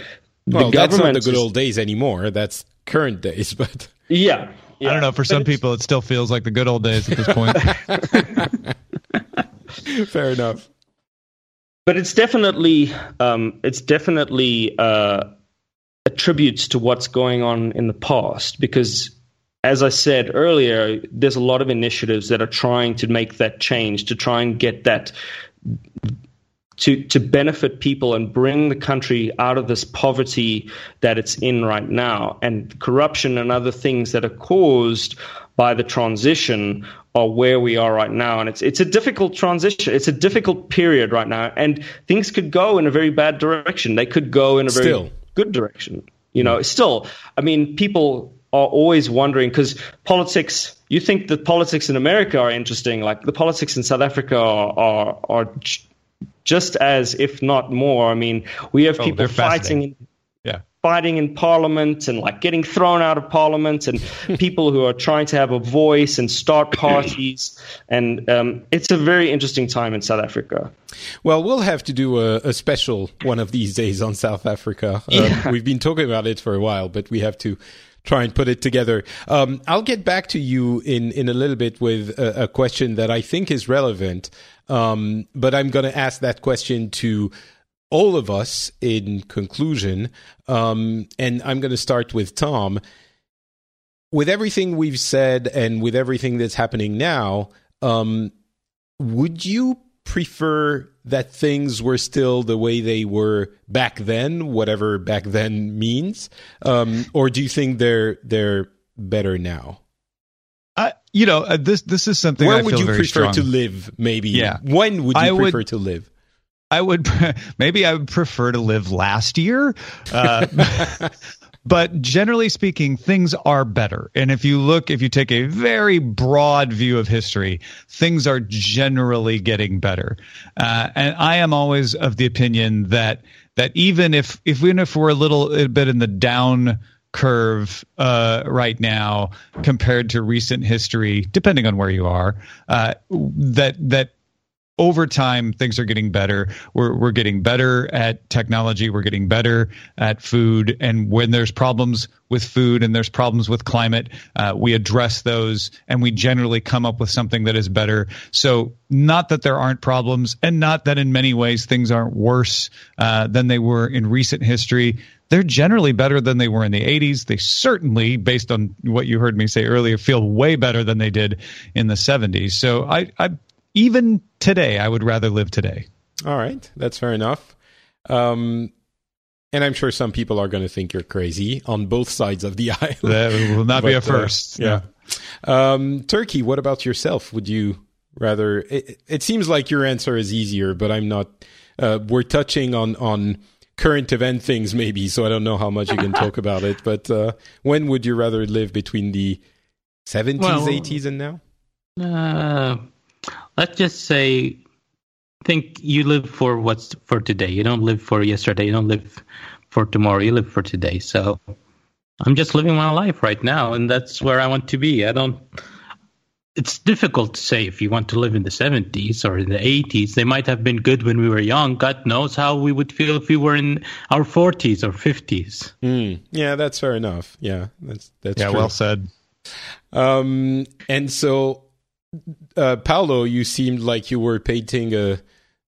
Well, that's not the good old days anymore. That's current days, but yeah. yeah. I don't know. For some people, it still feels like the good old days at this point. Fair enough. But it's definitely, um, it's definitely uh, attributes to what's going on in the past because as I said earlier, there's a lot of initiatives that are trying to make that change, to try and get that to to benefit people and bring the country out of this poverty that it's in right now, and corruption and other things that are caused by the transition are where we are right now, and it's it's a difficult transition. It's a difficult period right now, and things could go in a very bad direction. They could go in a very Still. good direction. You know, mm. still, I mean, people are always wondering because politics. You think that politics in America are interesting, like the politics in South Africa are are, are j- just as, if not more. I mean, we have Oh, people fighting fascinating. in Yeah. Fighting in parliament and like getting thrown out of parliament and people who are trying to have a voice and start parties and um, it's a very interesting time in south africa Well, we'll have to do a, a special one of these days on South Africa. Um, we've been talking about it for a while, but we have to try and put it together. Um, I'll get back to you in, in a little bit with a, a question that I think is relevant. Um, but I'm going to ask that question to all of us in conclusion. Um, and I'm going to start with Tom. With everything we've said and with everything that's happening now, um, would you prefer that things were still the way they were back then, whatever back then means, um, or do you think they're they're better now? I, you know, uh, this this is something Where I would you prefer strong. to live? Maybe. Yeah. When would you I would- prefer to live? I would maybe I would prefer to live last year. Uh, but generally speaking, things are better. And if you look, if you take a very broad view of history, things are generally getting better. Uh, and I am always of the opinion that that even if if even if we're a little a bit in the down curve uh, right now compared to recent history, depending on where you are, uh, that that over time things are getting better. We're we're getting better at technology. We're getting better at food. And when there's problems with food and there's problems with climate uh, we address those and we generally come up with something that is better. So not that there aren't problems and not that in many ways things aren't worse uh, than they were in recent history. They're generally better than they were in the 80s. They certainly, based on what you heard me say earlier, feel way better than they did in the 70s. So I, I even today, I would rather live today. All right, that's fair enough. Um, and I'm sure some people are going to think you're crazy on both sides of the aisle. That will not be a But, uh, first. yeah. Um, Turki, what about yourself? Would you rather? It, it seems like your answer is easier, but I'm not. Uh, we're touching on on current event things, maybe, so I don't know how much you can talk about it. But uh, when would you rather live between the 70s, Well- 80s, and now? Let's just say, think you live for what's for today. You don't live for yesterday. You don't live for tomorrow. You live for today. So I'm just living my life right now, and that's where I want to be. I don't. It's difficult to say if you want to live in the 70s or in the 80s. They might have been good when we were young. God knows how we would feel if we were in our 40s or 50s. Hmm. Yeah, that's fair enough. Yeah, that's that's Yeah, true. well said. Um, and so, uh, Paulo, you seemed like you were painting a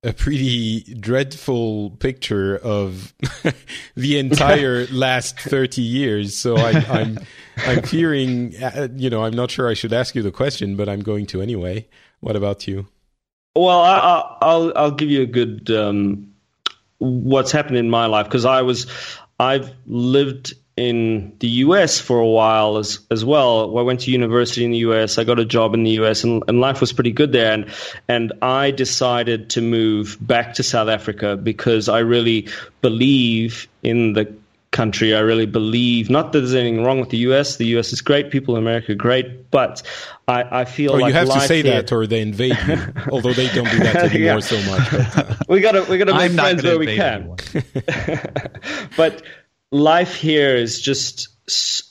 a pretty dreadful picture of the entire last thirty years. So I, I'm I'm fearing, uh, you know, I'm not sure I should ask you the question, but I'm going to anyway. What about you? well I, I, i'll i'll give you a good um, what's happened in my life because i was i've lived in the US for a while as as well. I went to university in the US. I got a job in the US, and, and life was pretty good there. And and I decided to move back to South Africa because I really believe in the country. I really believe not that there's anything wrong with the US. The US is great. People in America are great, but I, I feel Oh, like you have to say here- that, or they invade you. Although they don't do that anymore Yeah. so much. But, we gotta we gotta make I'm friends where we can. but life here is just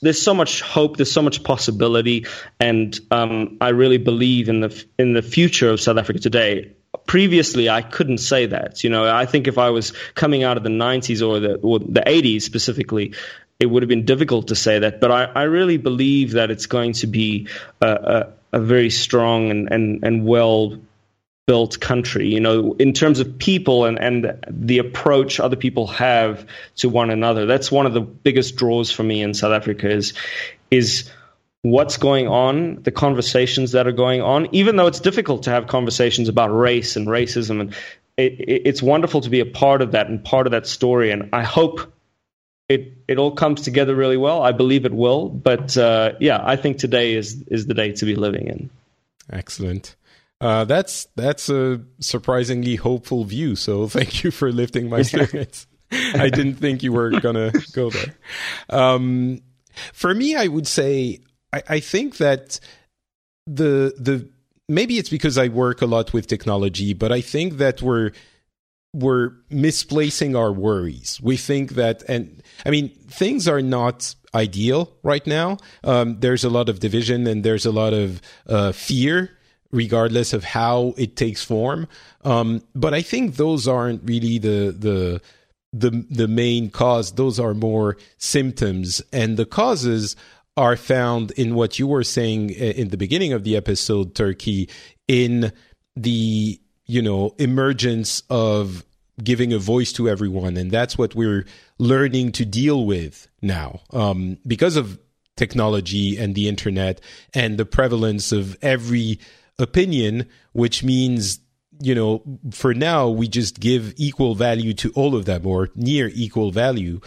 there's so much hope there's so much possibility and um, i really believe in the in the future of south africa today. Previously i couldn't say that you know. I think if i was coming out of the 90s or the or the 80s specifically it would have been difficult to say that but i, I really believe that it's going to be a, a, a very strong and, and, and well built country you know in terms of people and and the approach other people have to one another that's one of the biggest draws for me in south africa is is what's going on, the conversations that are going on, even though it's difficult to have conversations about race and racism. And it, it, it's wonderful to be a part of that and part of that story. And I hope it it all comes together really well. I believe it will. But uh, yeah, I think today is is the day to be living in. Excellent. Uh, that's that's a surprisingly hopeful view. So thank you for lifting my spirits. I didn't think you were gonna go there. Um, for me, I would say I, I think that the the maybe it's because I work a lot with technology, but I think that we're we're misplacing our worries. We think that, and I mean, things are not ideal right now. Um, there's a lot of division and there's a lot of uh, fear, regardless of how it takes form. Um, but I think those aren't really the the the the main cause. Those are more symptoms, and the causes are found in what you were saying in the beginning of the episode, Turki, in the you know emergence of giving a voice to everyone and that's what we're learning to deal with now um, because of technology and the internet and the prevalence of every opinion which means you know for now we just give equal value to all of them or near equal value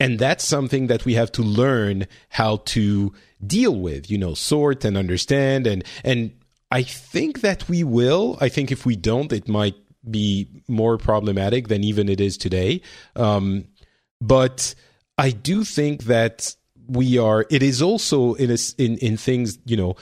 and that's something that we have to learn how to deal with you know sort and understand and and I think that we will. I think if we don't, it might be more problematic than even it is today. Um, but I do think that we are. It is also in a, in in things you know.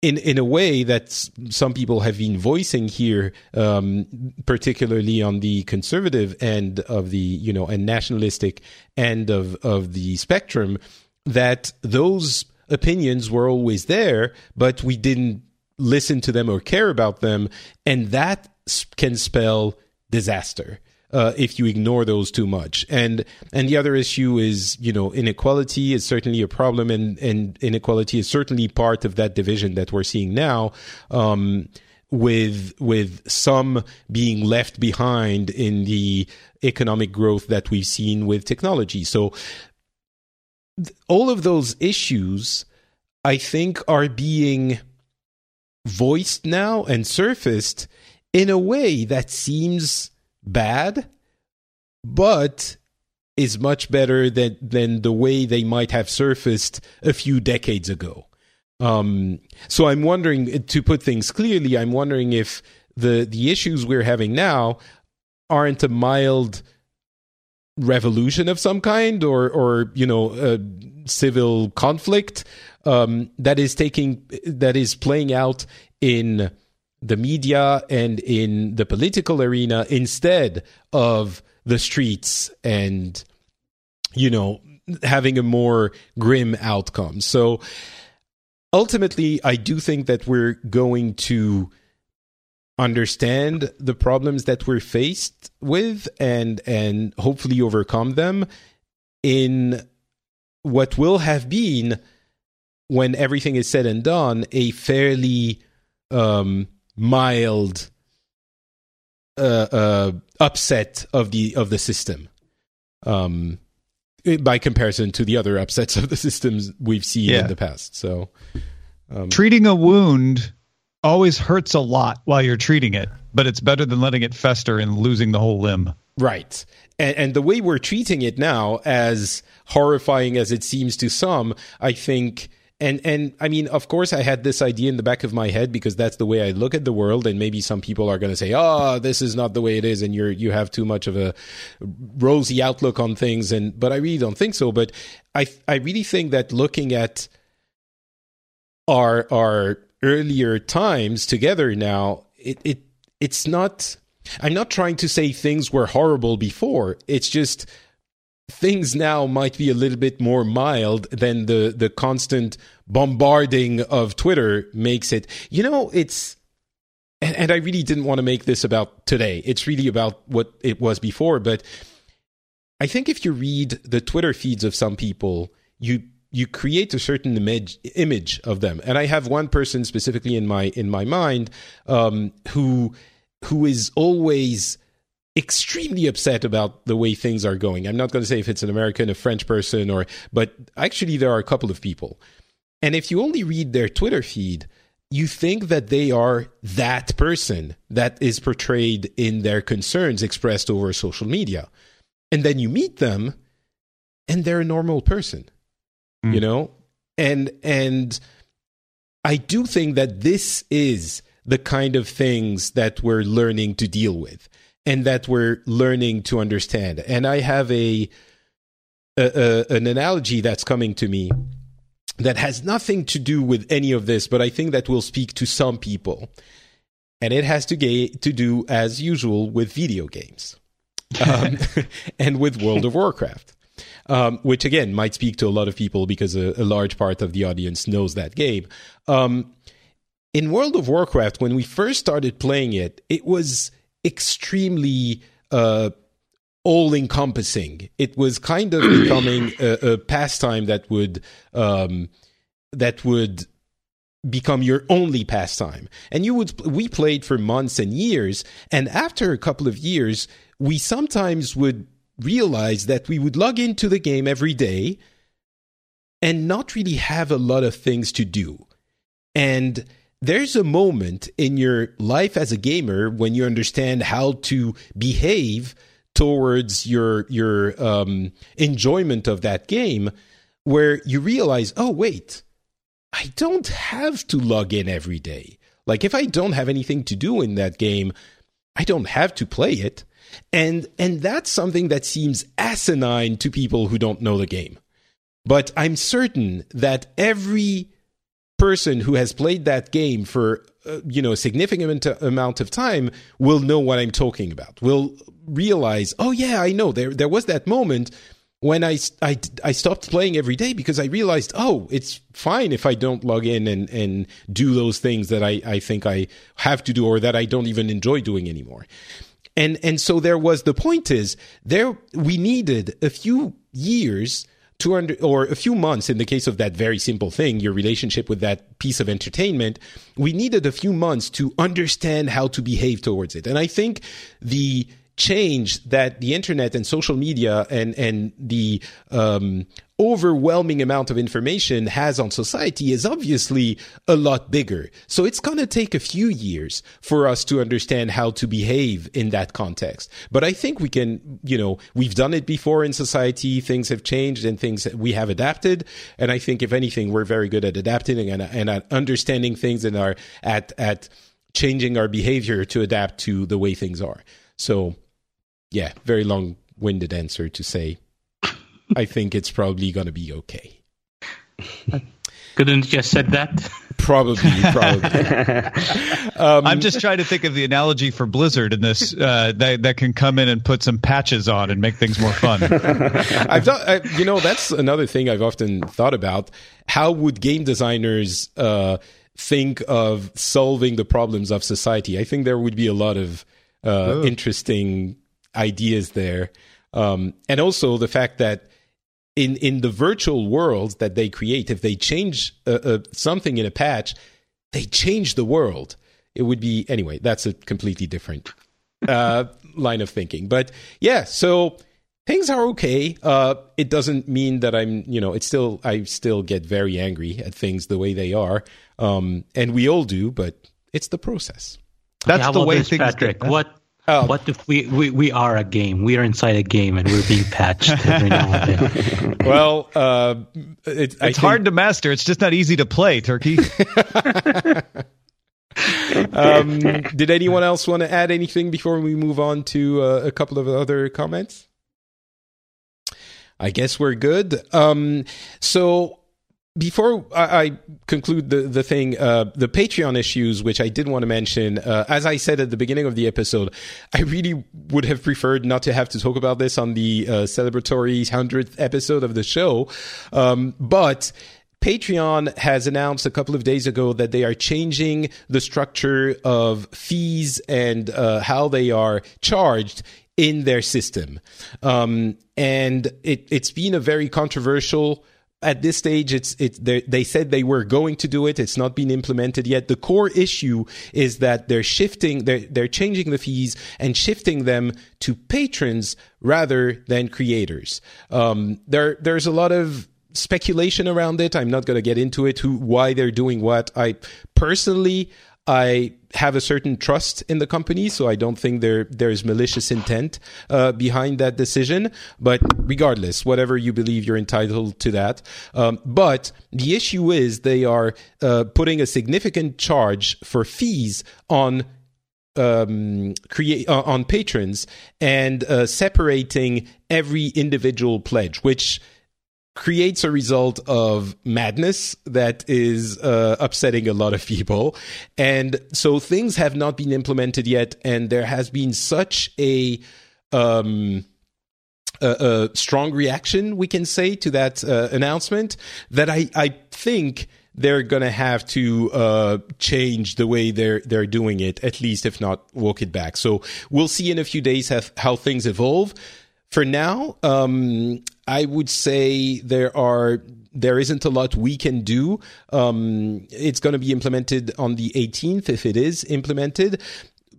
In in a way that some people have been voicing here, um, particularly on the conservative end of the you know and nationalistic end of of the spectrum, that those opinions were always there, but we didn't listen to them or care about them. And that can spell disaster. Uh, if you ignore those too much. And and the other issue is, you know, inequality is certainly a problem, and and inequality is certainly part of that division that we're seeing now. Um, with with some being left behind in the economic growth that we've seen with technology. So all of those issues I think are being voiced now and surfaced in a way that seems bad, but is much better than than the way they might have surfaced a few decades ago. Um, so I'm wondering, to put things clearly, I'm wondering if the the issues we're having now aren't a mild revolution of some kind, or or you know, a civil conflict um, that is taking that is playing out in the media and in the political arena instead of the streets and you know having a more grim outcome. So ultimately i do think that we're going to understand the problems that we're faced with and and hopefully overcome them in what will have been when everything is said and done a fairly um mild uh, uh, upset of the of the system, um, by comparison to the other upsets of the systems we've seen yeah. in the past. So, um, treating a wound always hurts a lot while you're treating it, but it's better than letting it fester and losing the whole limb. Right. And, and the way we're treating it now, as horrifying as it seems to some, I think and and I mean, of course, I had this idea in the back of my head because that's the way I look at the world. And maybe some people are going to say, "Oh, this is not the way it is," and you're you have too much of a rosy outlook on things. And but I really don't think so. But I I really think that looking at our our earlier times together now, it it it's not. I'm not trying to say things were horrible before. It's just things now might be a little bit more mild than the the constant bombarding of Twitter makes it. You know, it's and, and I really didn't want to make this about today. It's really about what it was before, but I think if you read the Twitter feeds of some people, you you create a certain image image of them. And I have one person specifically in my in my mind um, who who is always extremely upset about the way things are going. I'm not going to say if it's an American, a French person, or but actually there are a couple of people And if you only read their Twitter feed, you think that they are that person that is portrayed in their concerns expressed over social media. And then you meet them and they're a normal person. Mm. You know? And and I do think that this is the kind of things that we're learning to deal with and that we're learning to understand. And I have a, a, a an analogy that's coming to me that has nothing to do with any of this, but I think that will speak to some people. And it has to, ga- to do, as usual, with video games um, and with World of Warcraft, um, which again might speak to a lot of people because a, a large part of the audience knows that game. Um, in World of Warcraft, when we first started playing it, it was extremely uh, all encompassing. It was kind of becoming a, a, pastime that would um, that would become your only pastime. And you would we played for months and years, and after a couple of years, we sometimes would realize that we would log into the game every day and not really have a lot of things to do. And there's a moment in your life as a gamer when you understand how to behave towards your your um, enjoyment of that game, where you realize, oh wait, I don't have to log in every day. Like if I don't have anything to do in that game, I don't have to play it. And and that's something that seems asinine to people who don't know the game. But I'm certain that every person who has played that game for uh, you know a significant amount of time will know what I'm talking about. Will realize, oh yeah, I know there there was that moment when I, I, I stopped playing every day because I realized, oh, it's fine if I don't log in and, and do those things that I, I think I have to do or that I don't even enjoy doing anymore. And and so there was the point is there we needed a few years to under, or a few months in the case of that very simple thing, your relationship with that piece of entertainment, we needed a few months to understand how to behave towards it. And I think the change that the internet and social media and and the um, overwhelming amount of information has on society is obviously a lot bigger. So it's going to take a few years for us to understand how to behave in that context. But I think we can, you know, we've done it before in society. Things have changed and things we have adapted. And I think if anything, we're very good at adapting and, and at understanding things and are at, at changing our behavior to adapt to the way things are. So yeah, very long winded answer to say I think it's probably going to be okay. Couldn't just said that. Probably, probably. um, I'm just trying to think of the analogy for Blizzard in this uh, that that can come in and put some patches on and make things more fun. I've thought, I, you know, that's another thing I've often thought about. How would game designers uh, think of solving the problems of society? I think there would be a lot of uh, interesting ideas there. Um, and also the fact that in in the virtual world that they create, if they change uh, uh, something in a patch, they change the world. It would be anyway. That's a completely different uh, line of thinking. But yeah, so things are okay. Uh, it doesn't mean that I'm, you know, it's still I still get very angry at things the way they are, um, and we all do. But it's the process. That's okay, the way things. Patrick, get, what Oh. What if we, we, we are a game? We are inside a game and we're being patched every now and then. Well, uh, it, it's think... hard to master. It's just not easy to play, Turki. um, did anyone else want to add anything before we move on to uh, a couple of other comments? I guess we're good. Um, so before I, conclude the the thing, uh, the Patreon issues, which I did want to mention, uh, as I said at the beginning of the episode, I really would have preferred not to have to talk about this on the uh, celebratory hundredth episode of the show, um, but. Patreon has announced a couple of days ago that they are changing the structure of fees and uh, how they are charged in their system. Um, and it, it's been a very controversial at this stage it's it's they said they were going to do it it's not been implemented yet the core issue is that they're shifting they're they're changing the fees and shifting them to patrons rather than creators um, there there's a lot of speculation around it. I'm not going to get into it. Who, why they're doing what. I personally, I have a certain trust in the company, so I don't think there there's malicious intent uh, behind that decision. But regardless, whatever you believe, you're entitled to that. Um, but the issue is they are uh, putting a significant charge for fees on um, create uh, on patrons and uh, separating every individual pledge, which creates a result of madness that is uh, upsetting a lot of people. And so things have not been implemented yet, and there has been such a um, a, a strong reaction, we can say, to that uh, announcement that I, I think they're going to have to uh, change the way they're they're doing it, at least if not walk it back. So we'll see in a few days how, how things evolve. For now, um, I would say there are there isn't a lot we can do. Um, it's going to be implemented on the 18th if it is implemented.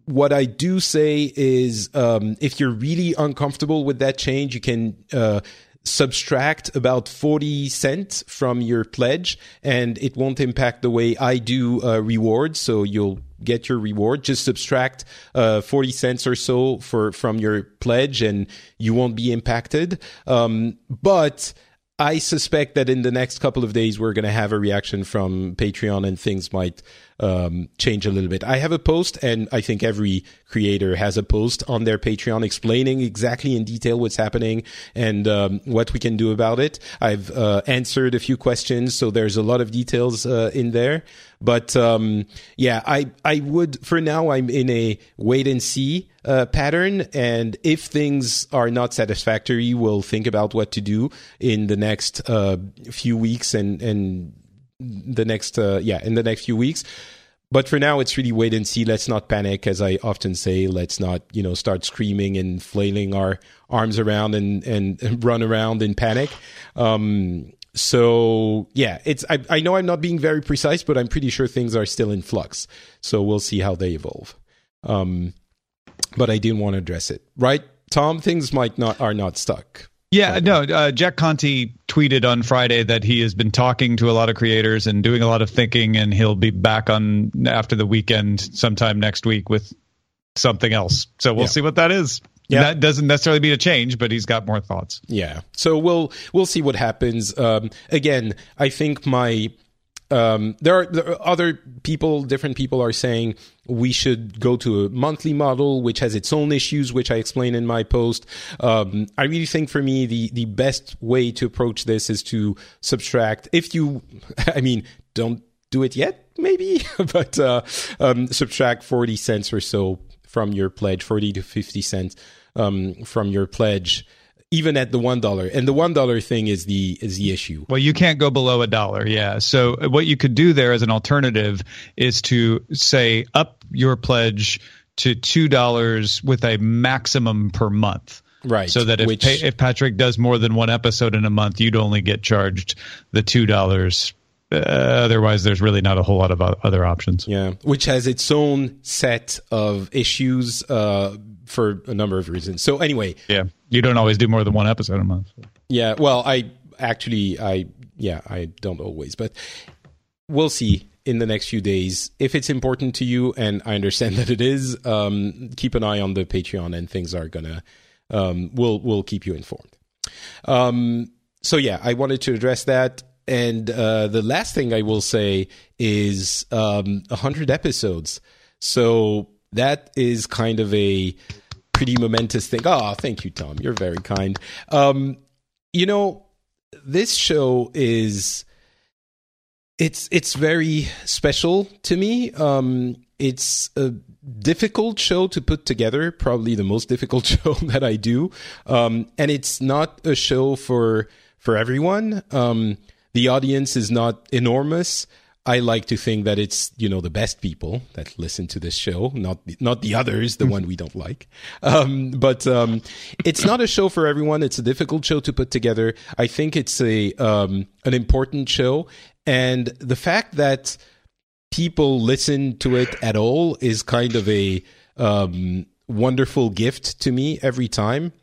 What I do say is, um, if you're really uncomfortable with that change, you can uh, subtract about 40 cents from your pledge and it won't impact the way I do uh, rewards. So you'll get your reward. Just subtract uh, 40 cents or so for from your pledge and you won't be impacted. Um, but I suspect that in the next couple of days, we're going to have a reaction from Patreon and things might um, change a little bit. I have a post, and I think every creator has a post on their Patreon explaining exactly in detail what's happening and um, what we can do about it. I've uh, answered a few questions, so there's a lot of details uh, in there. But um, yeah, I I would for now I'm in a wait and see uh, pattern, and if things are not satisfactory, we'll think about what to do in the next uh, few weeks and and the next uh, yeah in the next few weeks. But for now, it's really wait and see. Let's not panic, as I often say. Let's not, you know, start screaming and flailing our arms around and and, run around in panic. Um, so yeah, it's I, I know I'm not being very precise, but I'm pretty sure things are still in flux. So we'll see how they evolve. Um, but I didn't want to address it, right? Tom, things might not are not stuck. Yeah, no. Uh, Jack Conte tweeted on Friday that he has been talking to a lot of creators and doing a lot of thinking, and he'll be back on after the weekend sometime next week with something else. So we'll yeah. see what that is. Yeah. That doesn't necessarily mean a change, but he's got more thoughts. Yeah. So we'll we'll see what happens. Um, again, I think my um, there, are, there, are, other people, different people are saying we should go to a monthly model, which has its own issues, which I explain in my post. Um, I really think for me, the, the best way to approach this is to subtract. If you, I mean, don't do it yet, maybe, but uh, um, subtract 40 cents or so from your pledge, 40 to 50 cents um, from your pledge even at the one dollar. And the one dollar thing is the is the issue. Well, you can't go below a dollar. Yeah. So what you could do there as an alternative is to say up your pledge to two dollars with a maximum per month. Right. So that if Which, if Patrick does more than one episode in a month, you'd only get charged the two dollars uh, otherwise, there's really not a whole lot of other options. Yeah, which has its own set of issues uh, for a number of reasons. So anyway, yeah, you don't always do more than one episode a month. Yeah, well, I actually, I yeah, I don't always, but we'll see in the next few days if it's important to you, and I understand that it is. Um, keep an eye on the Patreon, and things are gonna. Um, we'll we'll keep you informed. Um, so yeah, I wanted to address that. And uh, the last thing I will say is um, 100 episodes. So that is kind of a pretty momentous thing. Oh, thank you, Tom. You're very kind. Um, you know, this show is it's it's very special to me. Um, it's a difficult show to put together, probably the most difficult show that I do, um, and it's not a show for for everyone. Um, the audience is not enormous. I like to think that it's you know the best people that listen to this show, not not the others, the one we don't like. Um, but um, it's not a show for everyone. It's a difficult show to put together. I think it's a um, an important show, and the fact that people listen to it at all is kind of a um, wonderful gift to me every time.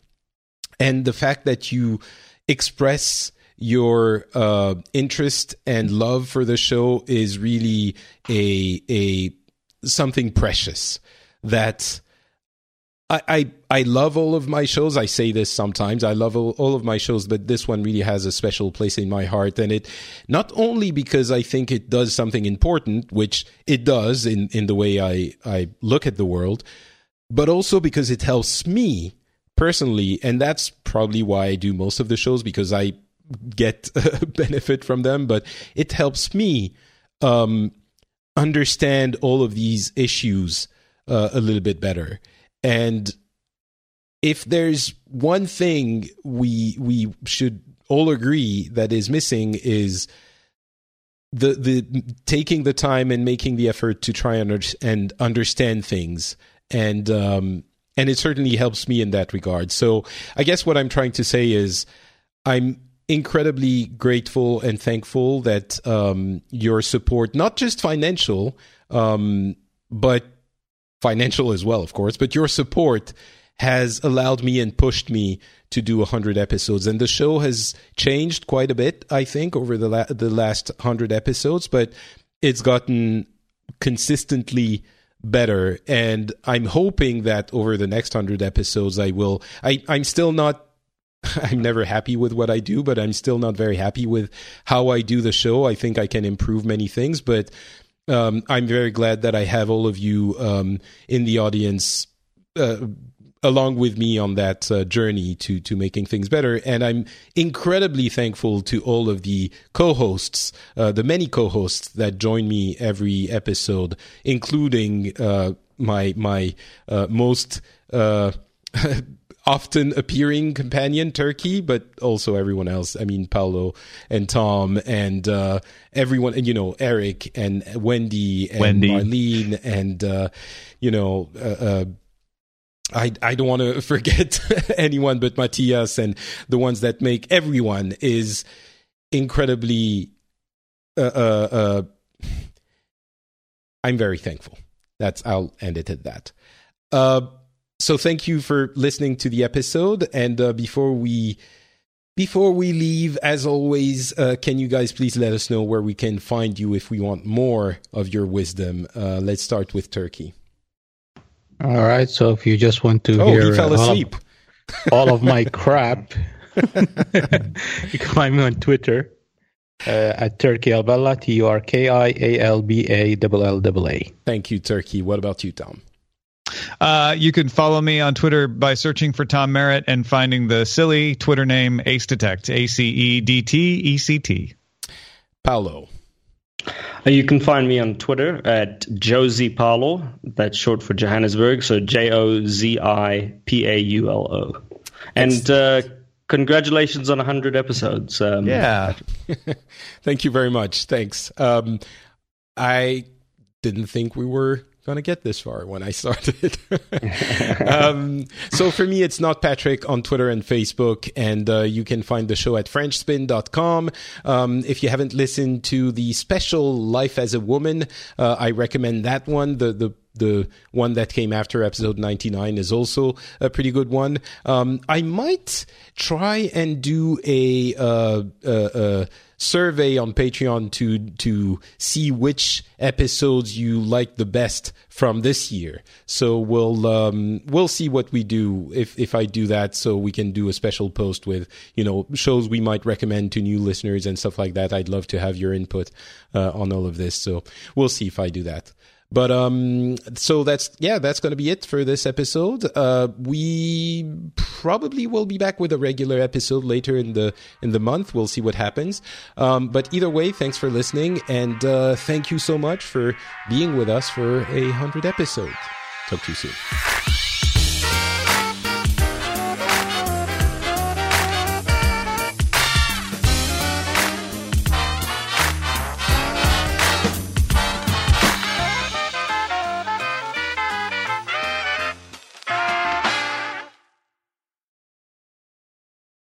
And the fact that you express your uh, interest and love for the show is really a a something precious that I, I, I love all of my shows. I say this sometimes. I love all, all, of my shows, but this one really has a special place in my heart. And it not only because I think it does something important, which it does in, in the way I, I look at the world, but also because it helps me personally. And that's probably why I do most of the shows because I get benefit from them, but it helps me um, understand all of these issues uh, a little bit better. And if there's one thing we we should all agree that is missing is the the taking the time and making the effort to try and, and understand things and um, and it certainly helps me in that regard. So I guess what I'm trying to say is I'm incredibly grateful and thankful that um, your support, not just financial, um, but financial as well, of course, but your support has allowed me and pushed me to do 100 episodes. And the show has changed quite a bit i think over the la- the last 100 episodes but it's gotten consistently better. And i'm hoping that over the next 100 episodes i will i i'm still not I'm never happy with what I do, but I'm still not very happy with how I do the show. I think I can improve many things, but um, I'm very glad that I have all of you um, in the audience uh, along with me on that uh, journey to to making things better. And I'm incredibly thankful to all of the co-hosts, uh, the many co-hosts that join me every episode, including uh, my my uh, most uh, often appearing companion, Turki, but also everyone else. I mean, Paulo and Tom and uh, everyone, and you know, Eric and Wendy and Wendy. Marlene and uh, you know. Uh, uh I, I don't want to forget anyone but Matthias and the ones that make everyone is incredibly uh, uh, I'm very thankful. That's I'll end it at that. So thank you for listening to the episode. And uh, before we before we leave, as always, uh, can you guys please let us know where we can find you if we want more of your wisdom? Uh, let's start with Turki. All right. So if you just want to oh, hear he fell asleep. All, of, all of my crap, you can find me on Twitter uh, at Turki Alballaa, T U R K I A L B A L L A. Thank you, Turki. What about you, Tom? Uh, you can follow me on Twitter by searching for Tom Merritt and finding the silly Twitter name Ace Detect, A C E D T E C T. Paulo. Uh, you can find me on Twitter at Jozi Paulo. That's short for Johannesburg. So J O Z I P A U L O. And uh, congratulations on 100 episodes. Um, yeah. Thank you very much. Thanks. Um, I didn't think we were going to get this far when I started. um, so for me, it's not Patrick on Twitter and Facebook, and uh, you can find the show at FrenchSpin.com. Um, if you haven't listened to the special Life as a Woman, uh, I recommend that one. The the the one that came after episode 99 is also a pretty good one. Um, I might try and do a, uh, uh, survey on Patreon to to see which episodes you like the best from this year. So we'll um, we'll see what we do if if I do that. So we can do a special post with you know shows we might recommend to new listeners and stuff like that. I'd love to have your input uh, on all of this. So we'll see if I do that. But um, so that's yeah, that's going to be it for this episode. Uh, we probably will be back with a regular episode later in the in the month. We'll see what happens. Um, but either way, thanks for listening, and uh, thank you so much for being with us for a hundred episodes. Talk to you soon.